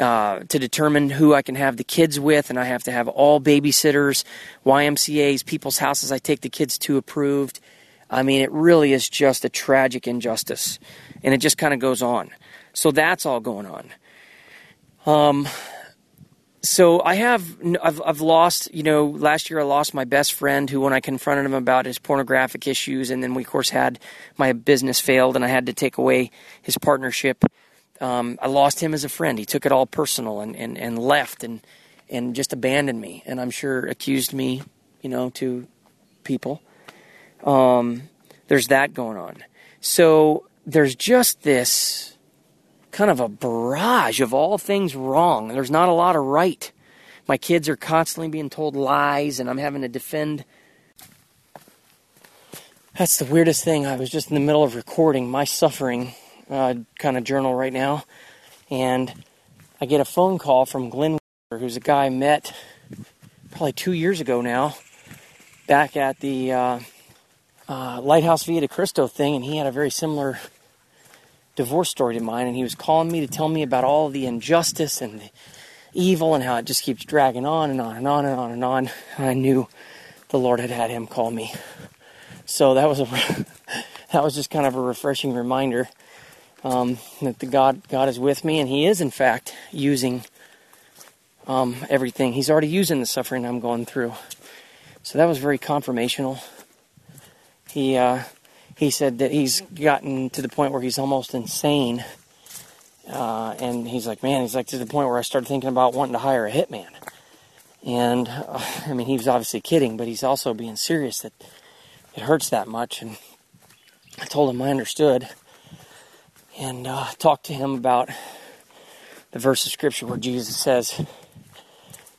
uh, to determine who I can have the kids with, and I have to have all babysitters, YMCA's, people's houses I take the kids to approved. I mean, it really is just a tragic injustice. And it just kind of goes on. so that's all going on. Um, so I have I've, I've lost you know last year I lost my best friend who when I confronted him about his pornographic issues and then we of course had my business failed and I had to take away his partnership. Um, I lost him as a friend. He took it all personal and, and, and left and and just abandoned me and I'm sure accused me you know to people. Um, there's that going on. So there's just this kind of a barrage of all things wrong. There's not a lot of right. My kids are constantly being told lies, and I'm having to defend. That's the weirdest thing. I was just in the middle of recording my suffering uh, kind of journal right now, and I get a phone call from Glenn, who's a guy I met probably two years ago now, back at the uh, uh, Lighthouse Via de Cristo thing, and he had a very similar divorce story to mine, and he was calling me to tell me about all the injustice and the evil and how it just keeps dragging on and on and on and on and on. And I knew the Lord had had him call me. So that was a *laughs* that was just kind of a refreshing reminder um, that the God God is with me, and He is in fact using um, everything. He's already using the suffering I'm going through. So that was very confirmational. He uh, he said that he's gotten to the point where he's almost insane. Uh, and he's like, man, he's like to the point where I started thinking about wanting to hire a hitman. And uh, *laughs* I mean, he was obviously kidding, but he's also being serious that it hurts that much. And I told him I understood and uh, talked to him about the verse of scripture where Jesus says,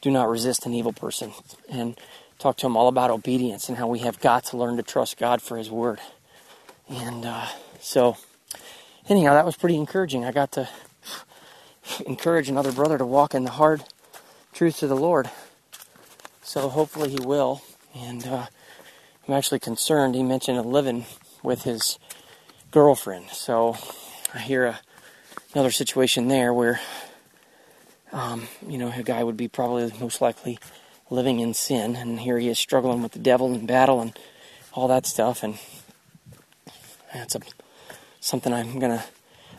do not resist an evil person. And talked to him all about obedience and how we have got to learn to trust God for his word. And uh, so, anyhow, that was pretty encouraging. I got to encourage another brother to walk in the hard truth of the Lord. So hopefully he will. And uh, I'm actually concerned. He mentioned living with his girlfriend. So I hear a, another situation there where, um, you know, a guy would be probably most likely living in sin, and here he is struggling with the devil and battle and all that stuff. And that's a, something I'm gonna.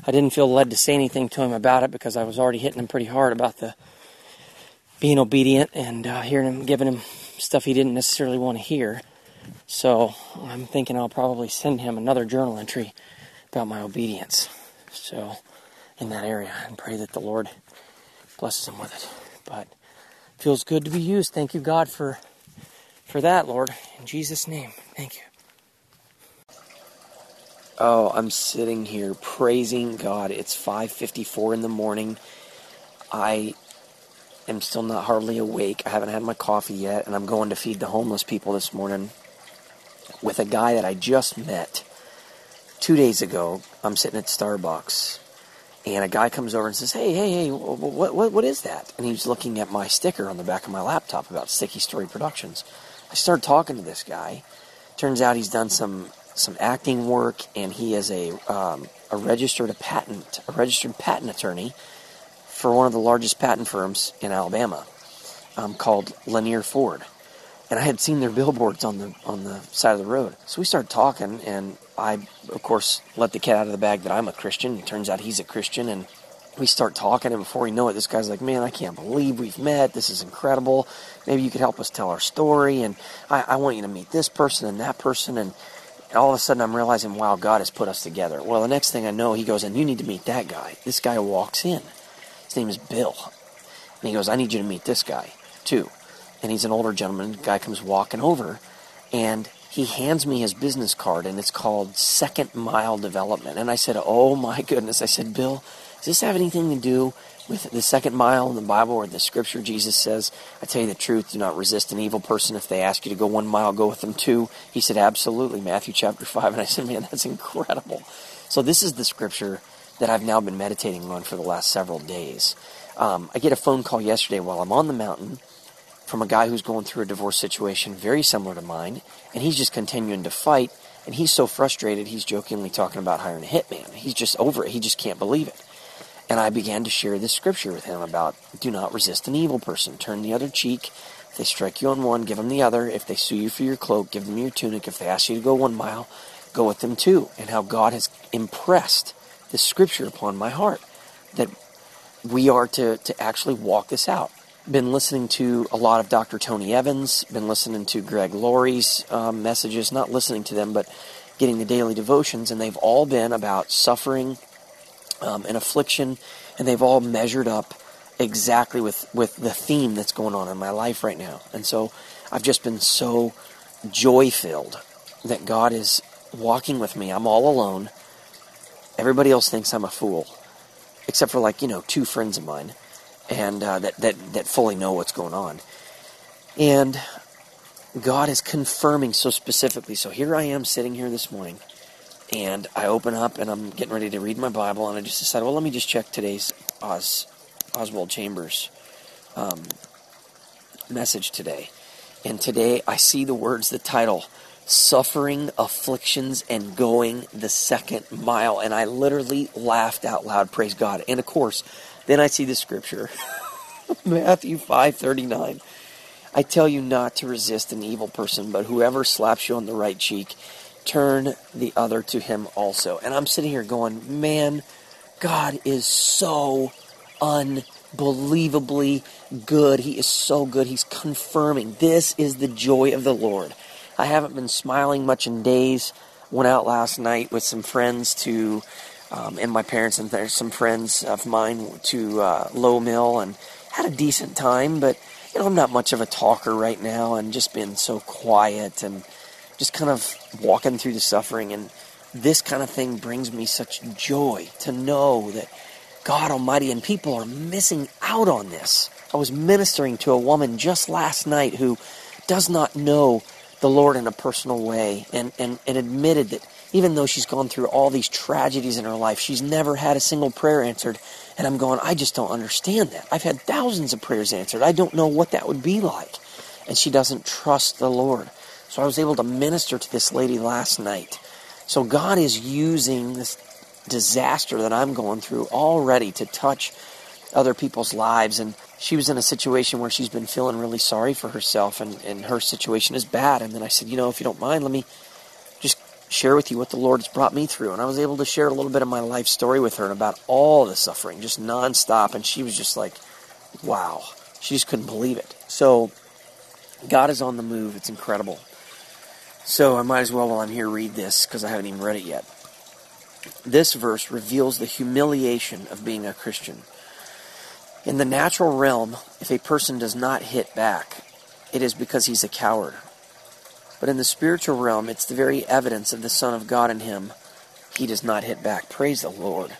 I didn't feel led to say anything to him about it because I was already hitting him pretty hard about the being obedient and uh, hearing him giving him stuff he didn't necessarily want to hear. So I'm thinking I'll probably send him another journal entry about my obedience. So in that area and pray that the Lord blesses him with it. But feels good to be used. Thank you, God, for for that, Lord. In Jesus' name, thank you. Oh, I'm sitting here praising God. It's 5:54 in the morning. I am still not hardly awake. I haven't had my coffee yet, and I'm going to feed the homeless people this morning with a guy that I just met 2 days ago. I'm sitting at Starbucks, and a guy comes over and says, "Hey, hey, hey, what what what is that?" And he's looking at my sticker on the back of my laptop about Sticky Story Productions. I start talking to this guy. Turns out he's done some some acting work, and he is a um, a registered a patent a registered patent attorney for one of the largest patent firms in Alabama, um, called Lanier Ford. And I had seen their billboards on the on the side of the road, so we started talking, and I, of course, let the cat out of the bag that I'm a Christian. It turns out he's a Christian, and we start talking, and before we know it, this guy's like, "Man, I can't believe we've met. This is incredible. Maybe you could help us tell our story, and I, I want you to meet this person and that person." And all of a sudden I'm realizing, wow, God has put us together. Well, the next thing I know, he goes, and you need to meet that guy. This guy walks in. His name is Bill. And he goes, I need you to meet this guy, too. And he's an older gentleman. The guy comes walking over, and he hands me his business card, and it's called Second Mile Development. And I said, oh my goodness. I said, Bill, does this have anything to do with the second mile in the Bible or the scripture, Jesus says, I tell you the truth, do not resist an evil person. If they ask you to go one mile, go with them two. He said, Absolutely, Matthew chapter *laughs* 5. And I said, Man, that's incredible. So, this is the scripture that I've now been meditating on for the last several days. Um, I get a phone call yesterday while I'm on the mountain from a guy who's going through a divorce situation very similar to mine, and he's just continuing to fight. And he's so frustrated, he's jokingly talking about hiring a hitman. He's just over it. He just can't believe it. And I began to share this scripture with him about do not resist an evil person. Turn the other cheek. If they strike you on one, give them the other. If they sue you for your cloak, give them your tunic. If they ask you to go one mile, go with them two. And how God has impressed this scripture upon my heart. that we are to, to actually walk this out. Been listening to a lot of Dr. Tony Evans, been listening to Greg Laurie's um, messages, not listening to them, but getting the daily devotions, and they've all been about suffering um, and affliction, and they've all measured up exactly with, with the theme that's going on in my life right now. And so I've just been so joy filled that God is walking with me. I'm all alone. Everybody else thinks I'm a fool, except for like you know two friends of mine, and uh, that that that fully know what's going on. And God is confirming so specifically. So here I am sitting here this morning, and I open up and I'm getting ready to read my Bible, and I just decided, well, let me just check today's Oswald Chambers um, message today. And today I see the words, the title, Suffering, Afflictions, and Going the Second Mile. And I literally laughed out loud, praise God. And of course, then I see the scripture, *laughs* Matthew 5.39. I tell you not to resist an evil person, but whoever slaps you on the right cheek, turn the other to him also. And I'm sitting here going, man, God is so unbelievably good. He is so good. He's confirming this is the joy of the Lord. I haven't been smiling much in days. Went out last night with some friends to, um, and my parents and there's some friends of mine to uh, Lowe Mill and had a decent time. But you know, I'm not much of a talker right now, and just been so quiet and just kind of walking through the suffering. And this kind of thing brings me such joy to know that God Almighty and people are missing out on this. I was ministering to a woman just last night who does not know the Lord in a personal way and, and, and admitted that even though she's gone through all these tragedies in her life, she's never had a single prayer answered. And I'm going, I just don't understand that. I've had thousands of prayers answered. I don't know what that would be like. And she doesn't trust the Lord. So I was able to minister to this lady last night. So God is using this disaster that I'm going through already to touch other people's lives. And she was in a situation where she's been feeling really sorry for herself, and, and her situation is bad. And then I said, You know, if you don't mind, let me just share with you what the Lord's brought me through. And I was able to share a little bit of my life story with her and about all the suffering, just nonstop. And she was just like, Wow. She just couldn't believe it. So, God is on the move. It's incredible. So, I might as well, while I'm here, read this because I haven't even read it yet. This verse reveals the humiliation of being a Christian. In the natural realm, if a person does not hit back, it is because he's a coward. But in the spiritual realm, it's the very evidence of the Son of God in him. He does not hit back. Praise the Lord.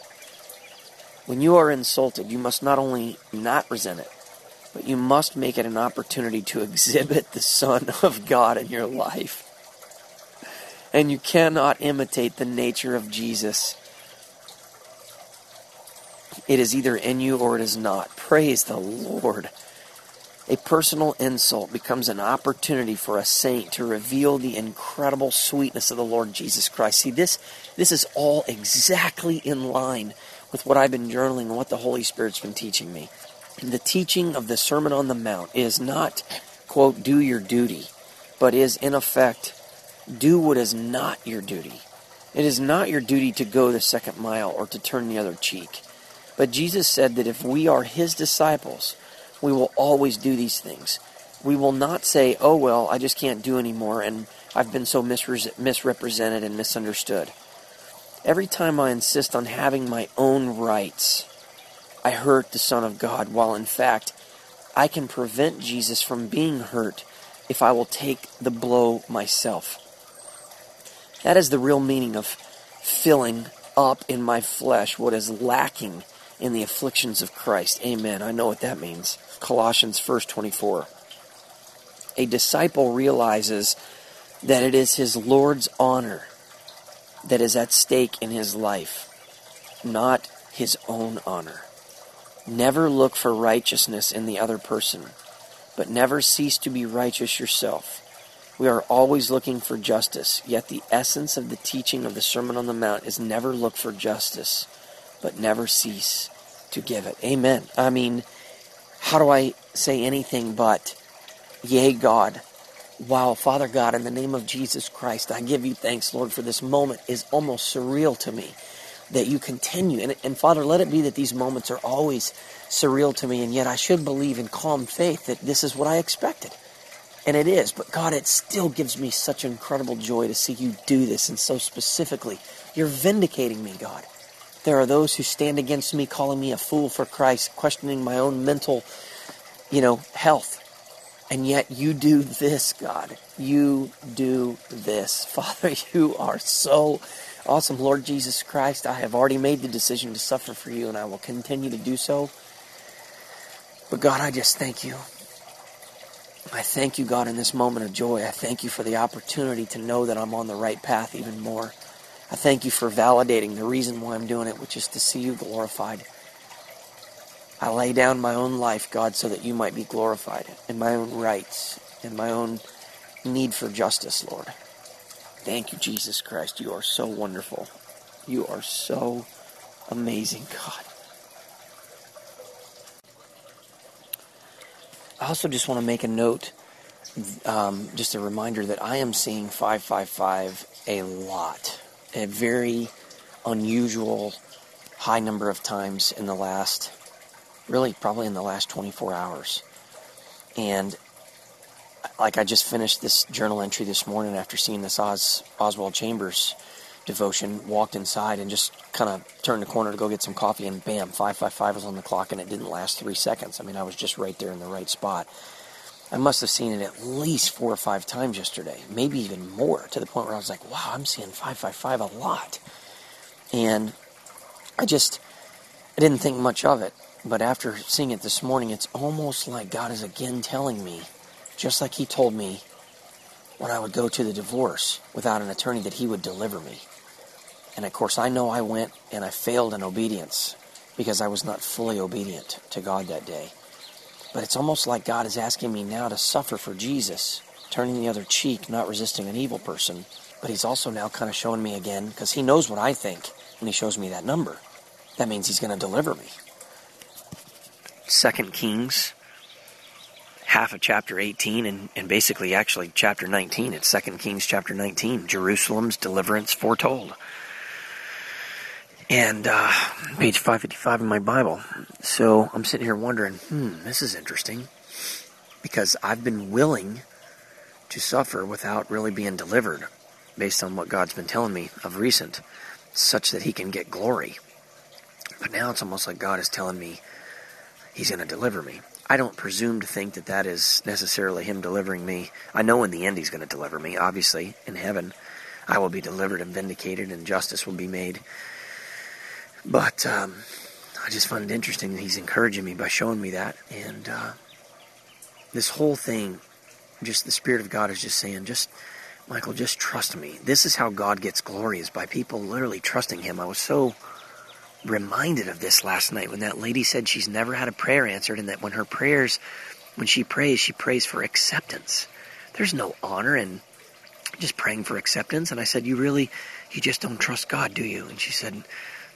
When you are insulted, you must not only not resent it, but you must make it an opportunity to *laughs* exhibit the Son of God in your life. And you cannot imitate the nature of Jesus it is either in you or it is not. Praise the Lord. A personal insult becomes an opportunity for a saint to reveal the incredible sweetness of the Lord Jesus Christ. See, this, this is all exactly in line with what I've been journaling and what the Holy Spirit's been teaching me. The teaching of the Sermon on the Mount is not, quote, do your duty, but is, in effect, do what is not your duty. It is not your duty to go the second mile or to turn the other cheek. But Jesus said that if we are his disciples, we will always do these things. We will not say, oh, well, I just can't do anymore, and I've been so misre- misrepresented and misunderstood. Every time I insist on having my own rights, I hurt the Son of God, while in fact, I can prevent Jesus from being hurt if I will take the blow myself. That is the real meaning of filling up in my flesh what is lacking in the afflictions of Christ. Amen. I know what that means. Colossians 1:24. A disciple realizes that it is his Lord's honor that is at stake in his life, not his own honor. Never look for righteousness in the other person, but never cease to be righteous yourself. We are always looking for justice, yet the essence of the teaching of the Sermon on the Mount is never look for justice but never cease to give it. Amen. I mean, how do I say anything but, Yea, God. Wow, Father God, in the name of Jesus Christ, I give you thanks, Lord, for this moment is almost surreal to me. that you continue. And, and Father, let it be that these moments are always surreal to me, and yet I should believe in calm faith that this is what I expected. And it is, but God, it still gives me such incredible joy to see you do this, and so specifically, you're vindicating me, God. There are those who stand against me, calling me a fool for Christ, questioning my own mental, you know, health. And yet you do this, God. You do this. *laughs* Father, you are so awesome. Lord Jesus Christ, I have already made the decision to suffer for you, and I will continue to do so. But God, I just thank you. I thank you, God, in this moment of joy. I thank you for the opportunity to know that I'm on the right path even more. I thank you for validating the reason why I'm doing it, which is to see you glorified. I lay down my own life, God, so that you might be glorified in my own rights and my own need for justice, Lord. Thank you, Jesus Christ. You are so wonderful. You are so amazing, God. I also just want to make a note, um, just a reminder that I am seeing 555 a lot, a very unusual high number of times in the last, really probably in the last 24 hours. And like I just finished this journal entry this morning after seeing this Os, Oswald Chambers devotion, walked inside and just kind of turned the corner to go get some coffee, and bam, 555 was on the clock, and it didn't last three seconds. I mean, I was just right there in the right spot. I must have seen it at least four or five times yesterday, maybe even more, to the point where I was like, wow, I'm seeing 555 a lot. And I just, I didn't think much of it. But after seeing it this morning, it's almost like God is again telling me, just like He told me when I would go to the divorce without an attorney, that He would deliver me. And of course, I know I went and I failed in obedience because I was not fully obedient to God that day. But it's almost like God is asking me now to suffer for Jesus, turning the other cheek, not resisting an evil person. But He's also now kind of showing me again, because He knows what I think when He shows me that number. That means He's going to deliver me. Second Kings, half of chapter 18, and, and basically actually chapter 19. It's Second Kings chapter 19, Jerusalem's deliverance foretold and uh, page 555 in my Bible. So I'm sitting here wondering, hmm, this is interesting because I've been willing to suffer without really being delivered based on what God's been telling me of recent, such that He can get glory. But now it's almost like God is telling me He's going to deliver me. I don't presume to think that that is necessarily Him delivering me. I know in the end He's going to deliver me. Obviously, in heaven, I will be delivered and vindicated, and justice will be made. But um, I just find it interesting that he's encouraging me by showing me that. And uh, this whole thing, just the Spirit of God is just saying, just, Michael, just trust me. This is how God gets glory, is by people literally trusting him. I was so reminded of this last night when that lady said she's never had a prayer answered and that when her prayers, when she prays, she prays for acceptance. There's no honor in just praying for acceptance. And I said, You really, you just don't trust God, do you? And she said,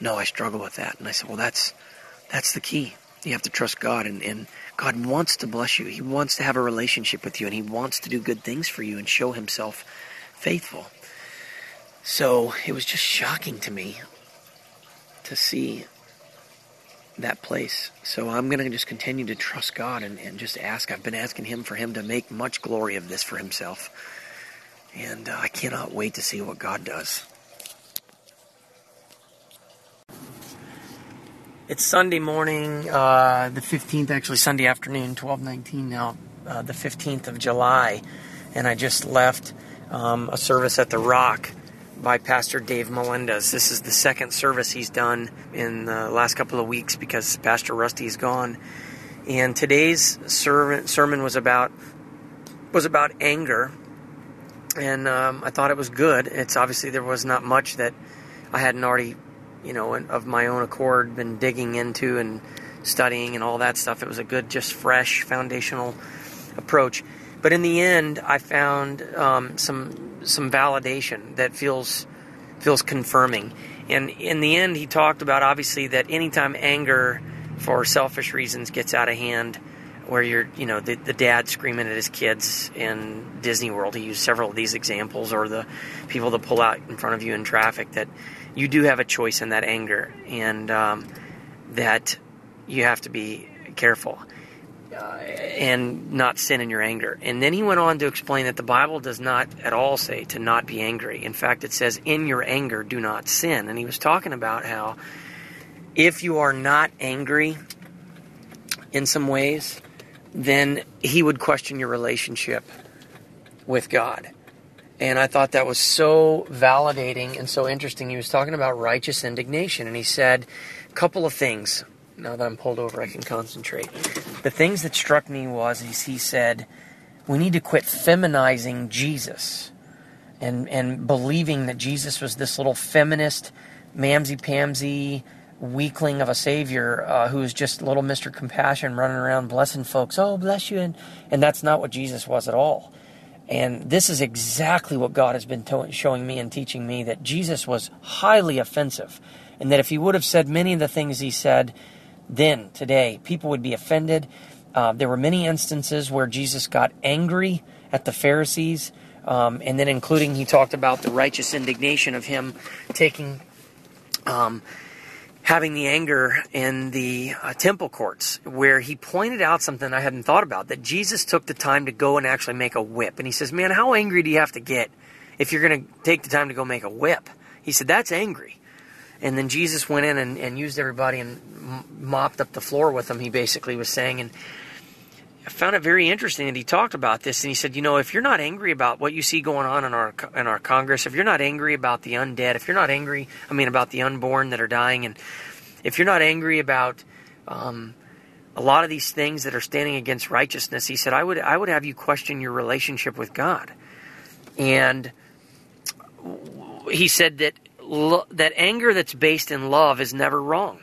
no, I struggle with that. And I said, well, that's that's the key. You have to trust God, and, and God wants to bless you. He wants to have a relationship with you, and He wants to do good things for you and show Himself faithful. So it was just shocking to me to see that place. So I'm going to just continue to trust God and, and just ask. I've been asking Him for Him to make much glory of this for Himself. And uh, I cannot wait to see what God does. It's Sunday morning, uh, the 15th, actually Sunday afternoon, 12:19 now, uh, the 15th of July, and I just left um, a service at the Rock by Pastor Dave Melendez. This is the second service he's done in the last couple of weeks because Pastor Rusty is gone. And today's sermon, was about was about anger, and um, I thought it was good. It's obviously there was not much that I hadn't already you know, of my own accord, been digging into and studying and all that stuff. It was a good, just fresh, foundational approach. But in the end, I found um, some some validation that feels feels confirming. And in the end, he talked about obviously that anytime anger for selfish reasons gets out of hand, where you're, you know, the, the dad screaming at his kids in Disney World. He used several of these examples, or the people that pull out in front of you in traffic. That you do have a choice in that anger, and um, that you have to be careful uh, and not sin in your anger. And then he went on to explain that the Bible does not at all say to not be angry. In fact, it says, "In your anger, do not sin." And he was talking about how if you are not angry in some ways, then he would question your relationship with God. And I thought that was so validating and so interesting. He was talking about righteous indignation, and he said a couple of things. Now that I'm pulled over, I can concentrate. The things that struck me was he said, we need to quit feminizing Jesus and, and believing that Jesus was this little feminist, mamsy pamsy, weakling of a savior uh, who's just little Mr. Compassion running around blessing folks. Oh, bless you. And, and that's not what Jesus was at all. And this is exactly what God has been to- showing me and teaching me that Jesus was highly offensive. And that if he would have said many of the things he said then, today, people would be offended. Uh, there were many instances where Jesus got angry at the Pharisees. Um, and then, including, he talked about the righteous indignation of him taking um, having the anger in the uh, temple courts, where he pointed out something I hadn't thought about that Jesus took the time to go and actually make a whip. And he says, Man, how angry do you have to get if you're going to take the time to go make a whip? He said, That's angry. And then Jesus went in and, and used everybody and mopped up the floor with them, he basically was saying. And I found it very interesting that he talked about this, and he said, you know, if you're not angry about what you see going on in our in our Congress, if you're not angry about the undead, if you're not angry, I mean, about the unborn that are dying, and if you're not angry about um, a lot of these things that are standing against righteousness, he said, I would I would have you question your relationship with God, and he said that lo- that anger that's based in love is never wrong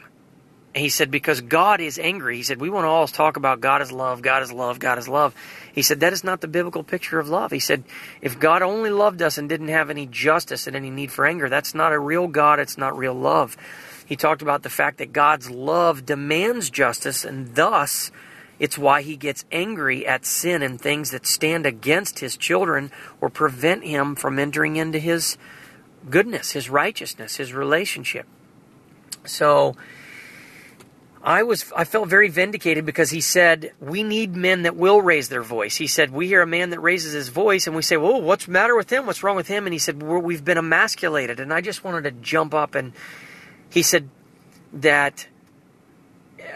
he said, because God is angry. He said, we want to always talk about God is love, God is love, God is love. He said, that is not the biblical picture of love. He said, if God only loved us and didn't have any justice and any need for anger, that's not a real God, it's not real love. He talked about the fact that God's love demands justice, and thus it's why he gets angry at sin and things that stand against his children or prevent him from entering into his goodness, his righteousness, his relationship. So, I was I felt very vindicated because he said we need men that will raise their voice. He said we hear a man that raises his voice and we say, "Well, what's matter with him? What's wrong with him?" And he said, we have been emasculated." And I just wanted to jump up and he said that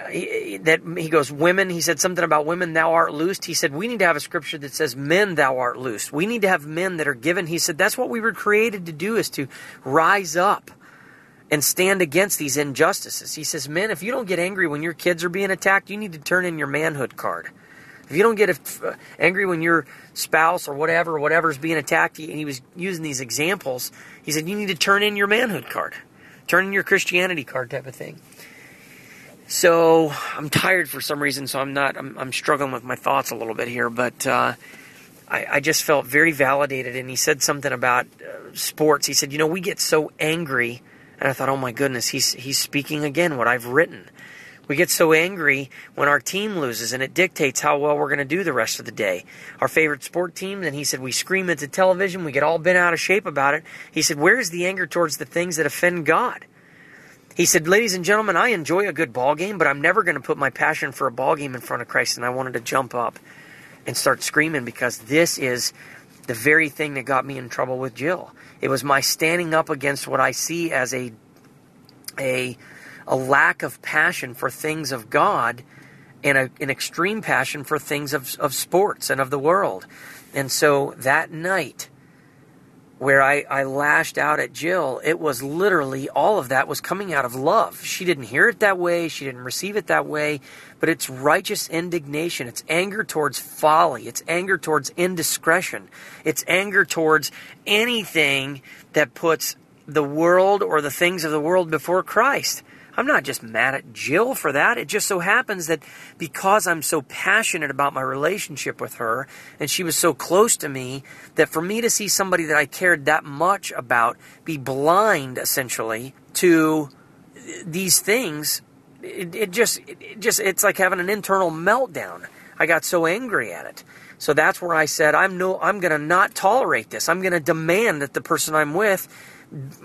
he, that he goes, "Women." He said something about women. Thou art loosed. He said we need to have a scripture that says, "Men, thou art loosed." We need to have men that are given. He said that's what we were created to do is to rise up and stand against these injustices. He says, Men, if you don't get angry when your kids are being attacked, you need to turn in your manhood card. If you don't get uh, angry when your spouse or whatever, whatever is being attacked, and he was using these examples, he said, You need to turn in your manhood card, turn in your Christianity card type of thing. So I'm tired for some reason, so I'm not, I'm, I'm struggling with my thoughts a little bit here, but uh, I, I, just felt very validated. And he said something about uh, sports. He said, You know, we get so angry and I thought, oh my goodness, he's, he's speaking again what I've written. We get so angry when our team loses, and it dictates how well we're going to do the rest of the day. Our favorite sport team, then he said, we scream into television, we get all bent out of shape about it. He said, where is the anger towards the things that offend God? He said, ladies and gentlemen, I enjoy a good ball game, but I'm never going to put my passion for a ball game in front of Christ. And I wanted to jump up and start screaming because this is the very thing that got me in trouble with Jill. It was my standing up against what I see as a a a lack of passion for things of God and a, an extreme passion for things of, of sports and of the world. And so that night, where I, I lashed out at Jill, it was literally all of that was coming out of love. She didn't hear it that way, she didn't receive it that way, but it's righteous indignation. It's anger towards folly, it's anger towards indiscretion, it's anger towards anything that puts the world or the things of the world before Christ. I'm not just mad at Jill for that. It just so happens that because I'm so passionate about my relationship with her and she was so close to me, that for me to see somebody that I cared that much about be blind essentially to these things, it, it just, it just, it's like having an internal meltdown. I got so angry at it. So that's where I said, I'm no, I'm going to not tolerate this. I'm going to demand that the person I'm with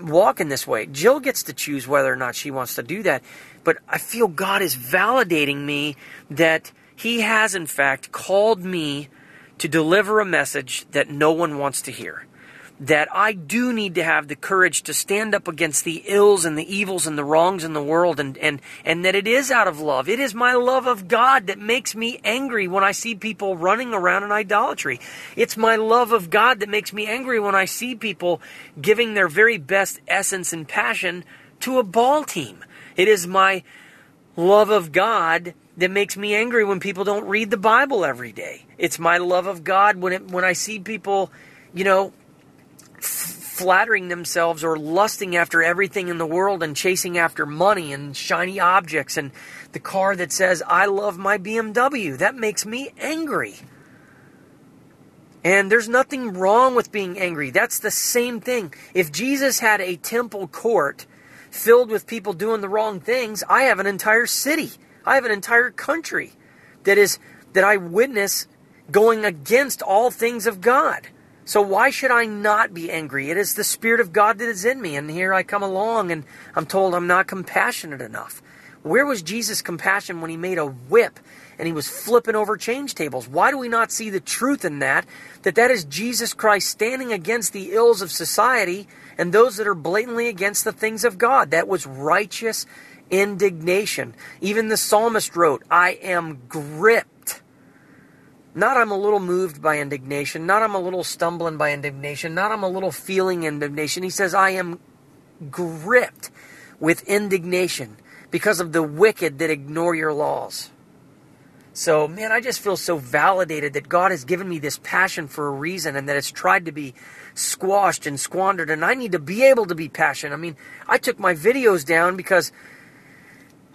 walk in this way. Jill gets to choose whether or not she wants to do that. But I feel God is validating me that He has, in fact, called me to deliver a message that no one wants to hear that I do need to have the courage to stand up against the ills and the evils and the wrongs in the world and, and, and that it is out of love. It is my love of God that makes me angry when I see people running around in idolatry. It's my love of God that makes me angry when I see people giving their very best essence and passion to a ball team. It is my love of God that makes me angry when people don't read the Bible every day. It's my love of God when it, when I see people, you know, flattering themselves or lusting after everything in the world and chasing after money and shiny objects and the car that says, I love my BMW. That makes me angry. And there's nothing wrong with being angry. That's the same thing. If Jesus had a temple court filled with people doing the wrong things, I have an entire city. I have an entire country that is that I witness going against all things of God. So why should I not be angry? It is the Spirit of God that is in me. And here I come along and I'm told I'm not compassionate enough. Where was Jesus' compassion when he made a whip and he was flipping over change tables? Why do we not see the truth in that? That that is Jesus Christ standing against the ills of society and those that are blatantly against the things of God. That was righteous indignation. Even the psalmist wrote, I am gripped not I'm a little moved by indignation, not I'm a little stumbling by indignation, not I'm a little feeling indignation. He says, I am gripped with indignation because of the wicked that ignore your laws. So, man, I just feel so validated that God has given me this passion for a reason and that it's tried to be squashed and squandered. And I need to be able to be passionate. I mean, I took my videos down because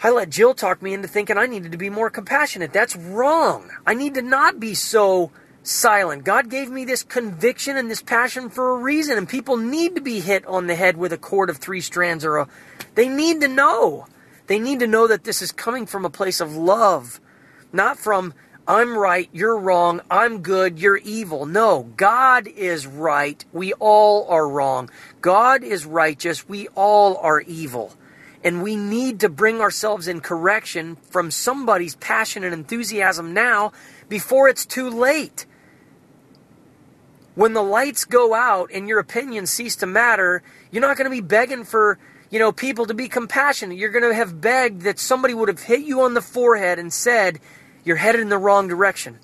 I let Jill talk me into thinking I needed to be more compassionate. That's wrong. I need to not be so silent. God gave me this conviction and this passion for a reason, and people need to be hit on the head with a cord of three strands or a. They need to know. They need to know that this is coming from a place of love, not from I'm right, you're wrong, I'm good, you're evil. No, God is right, we all are wrong. God is righteous, we all are evil. And we need to bring ourselves in correction from somebody's passion and enthusiasm now before it's too late. When the lights go out and your opinions cease to matter, you're not going to be begging for, you know, people to be compassionate. You're going to have begged that somebody would have hit you on the forehead and said, you're headed in the wrong direction.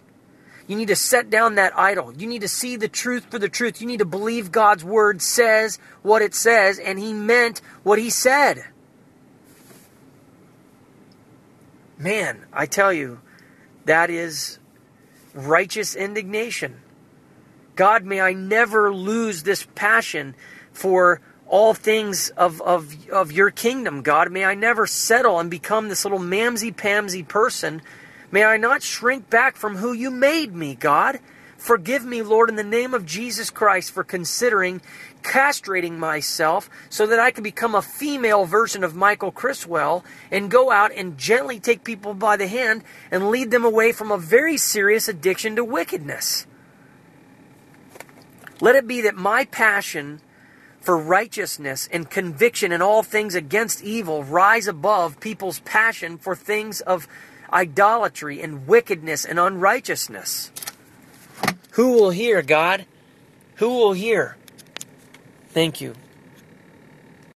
You need to set down that idol. You need to see the truth for the truth. You need to believe God's word says what it says, and He meant what He said. Man, I tell you, that is righteous indignation. God, may I never lose this passion for all things of, of, of your kingdom, God. May I never settle and become this little mamsy pamsy person. May I not shrink back from who you made me, God. Forgive me, Lord, in the name of Jesus Christ, for considering castrating myself so that I can become a female version of Michael Criswell and go out and gently take people by the hand and lead them away from a very serious addiction to wickedness. Let it be that my passion for righteousness and conviction in all things against evil rise above people's passion for things of idolatry and wickedness and unrighteousness. Who will hear, God? Who will hear? Thank you.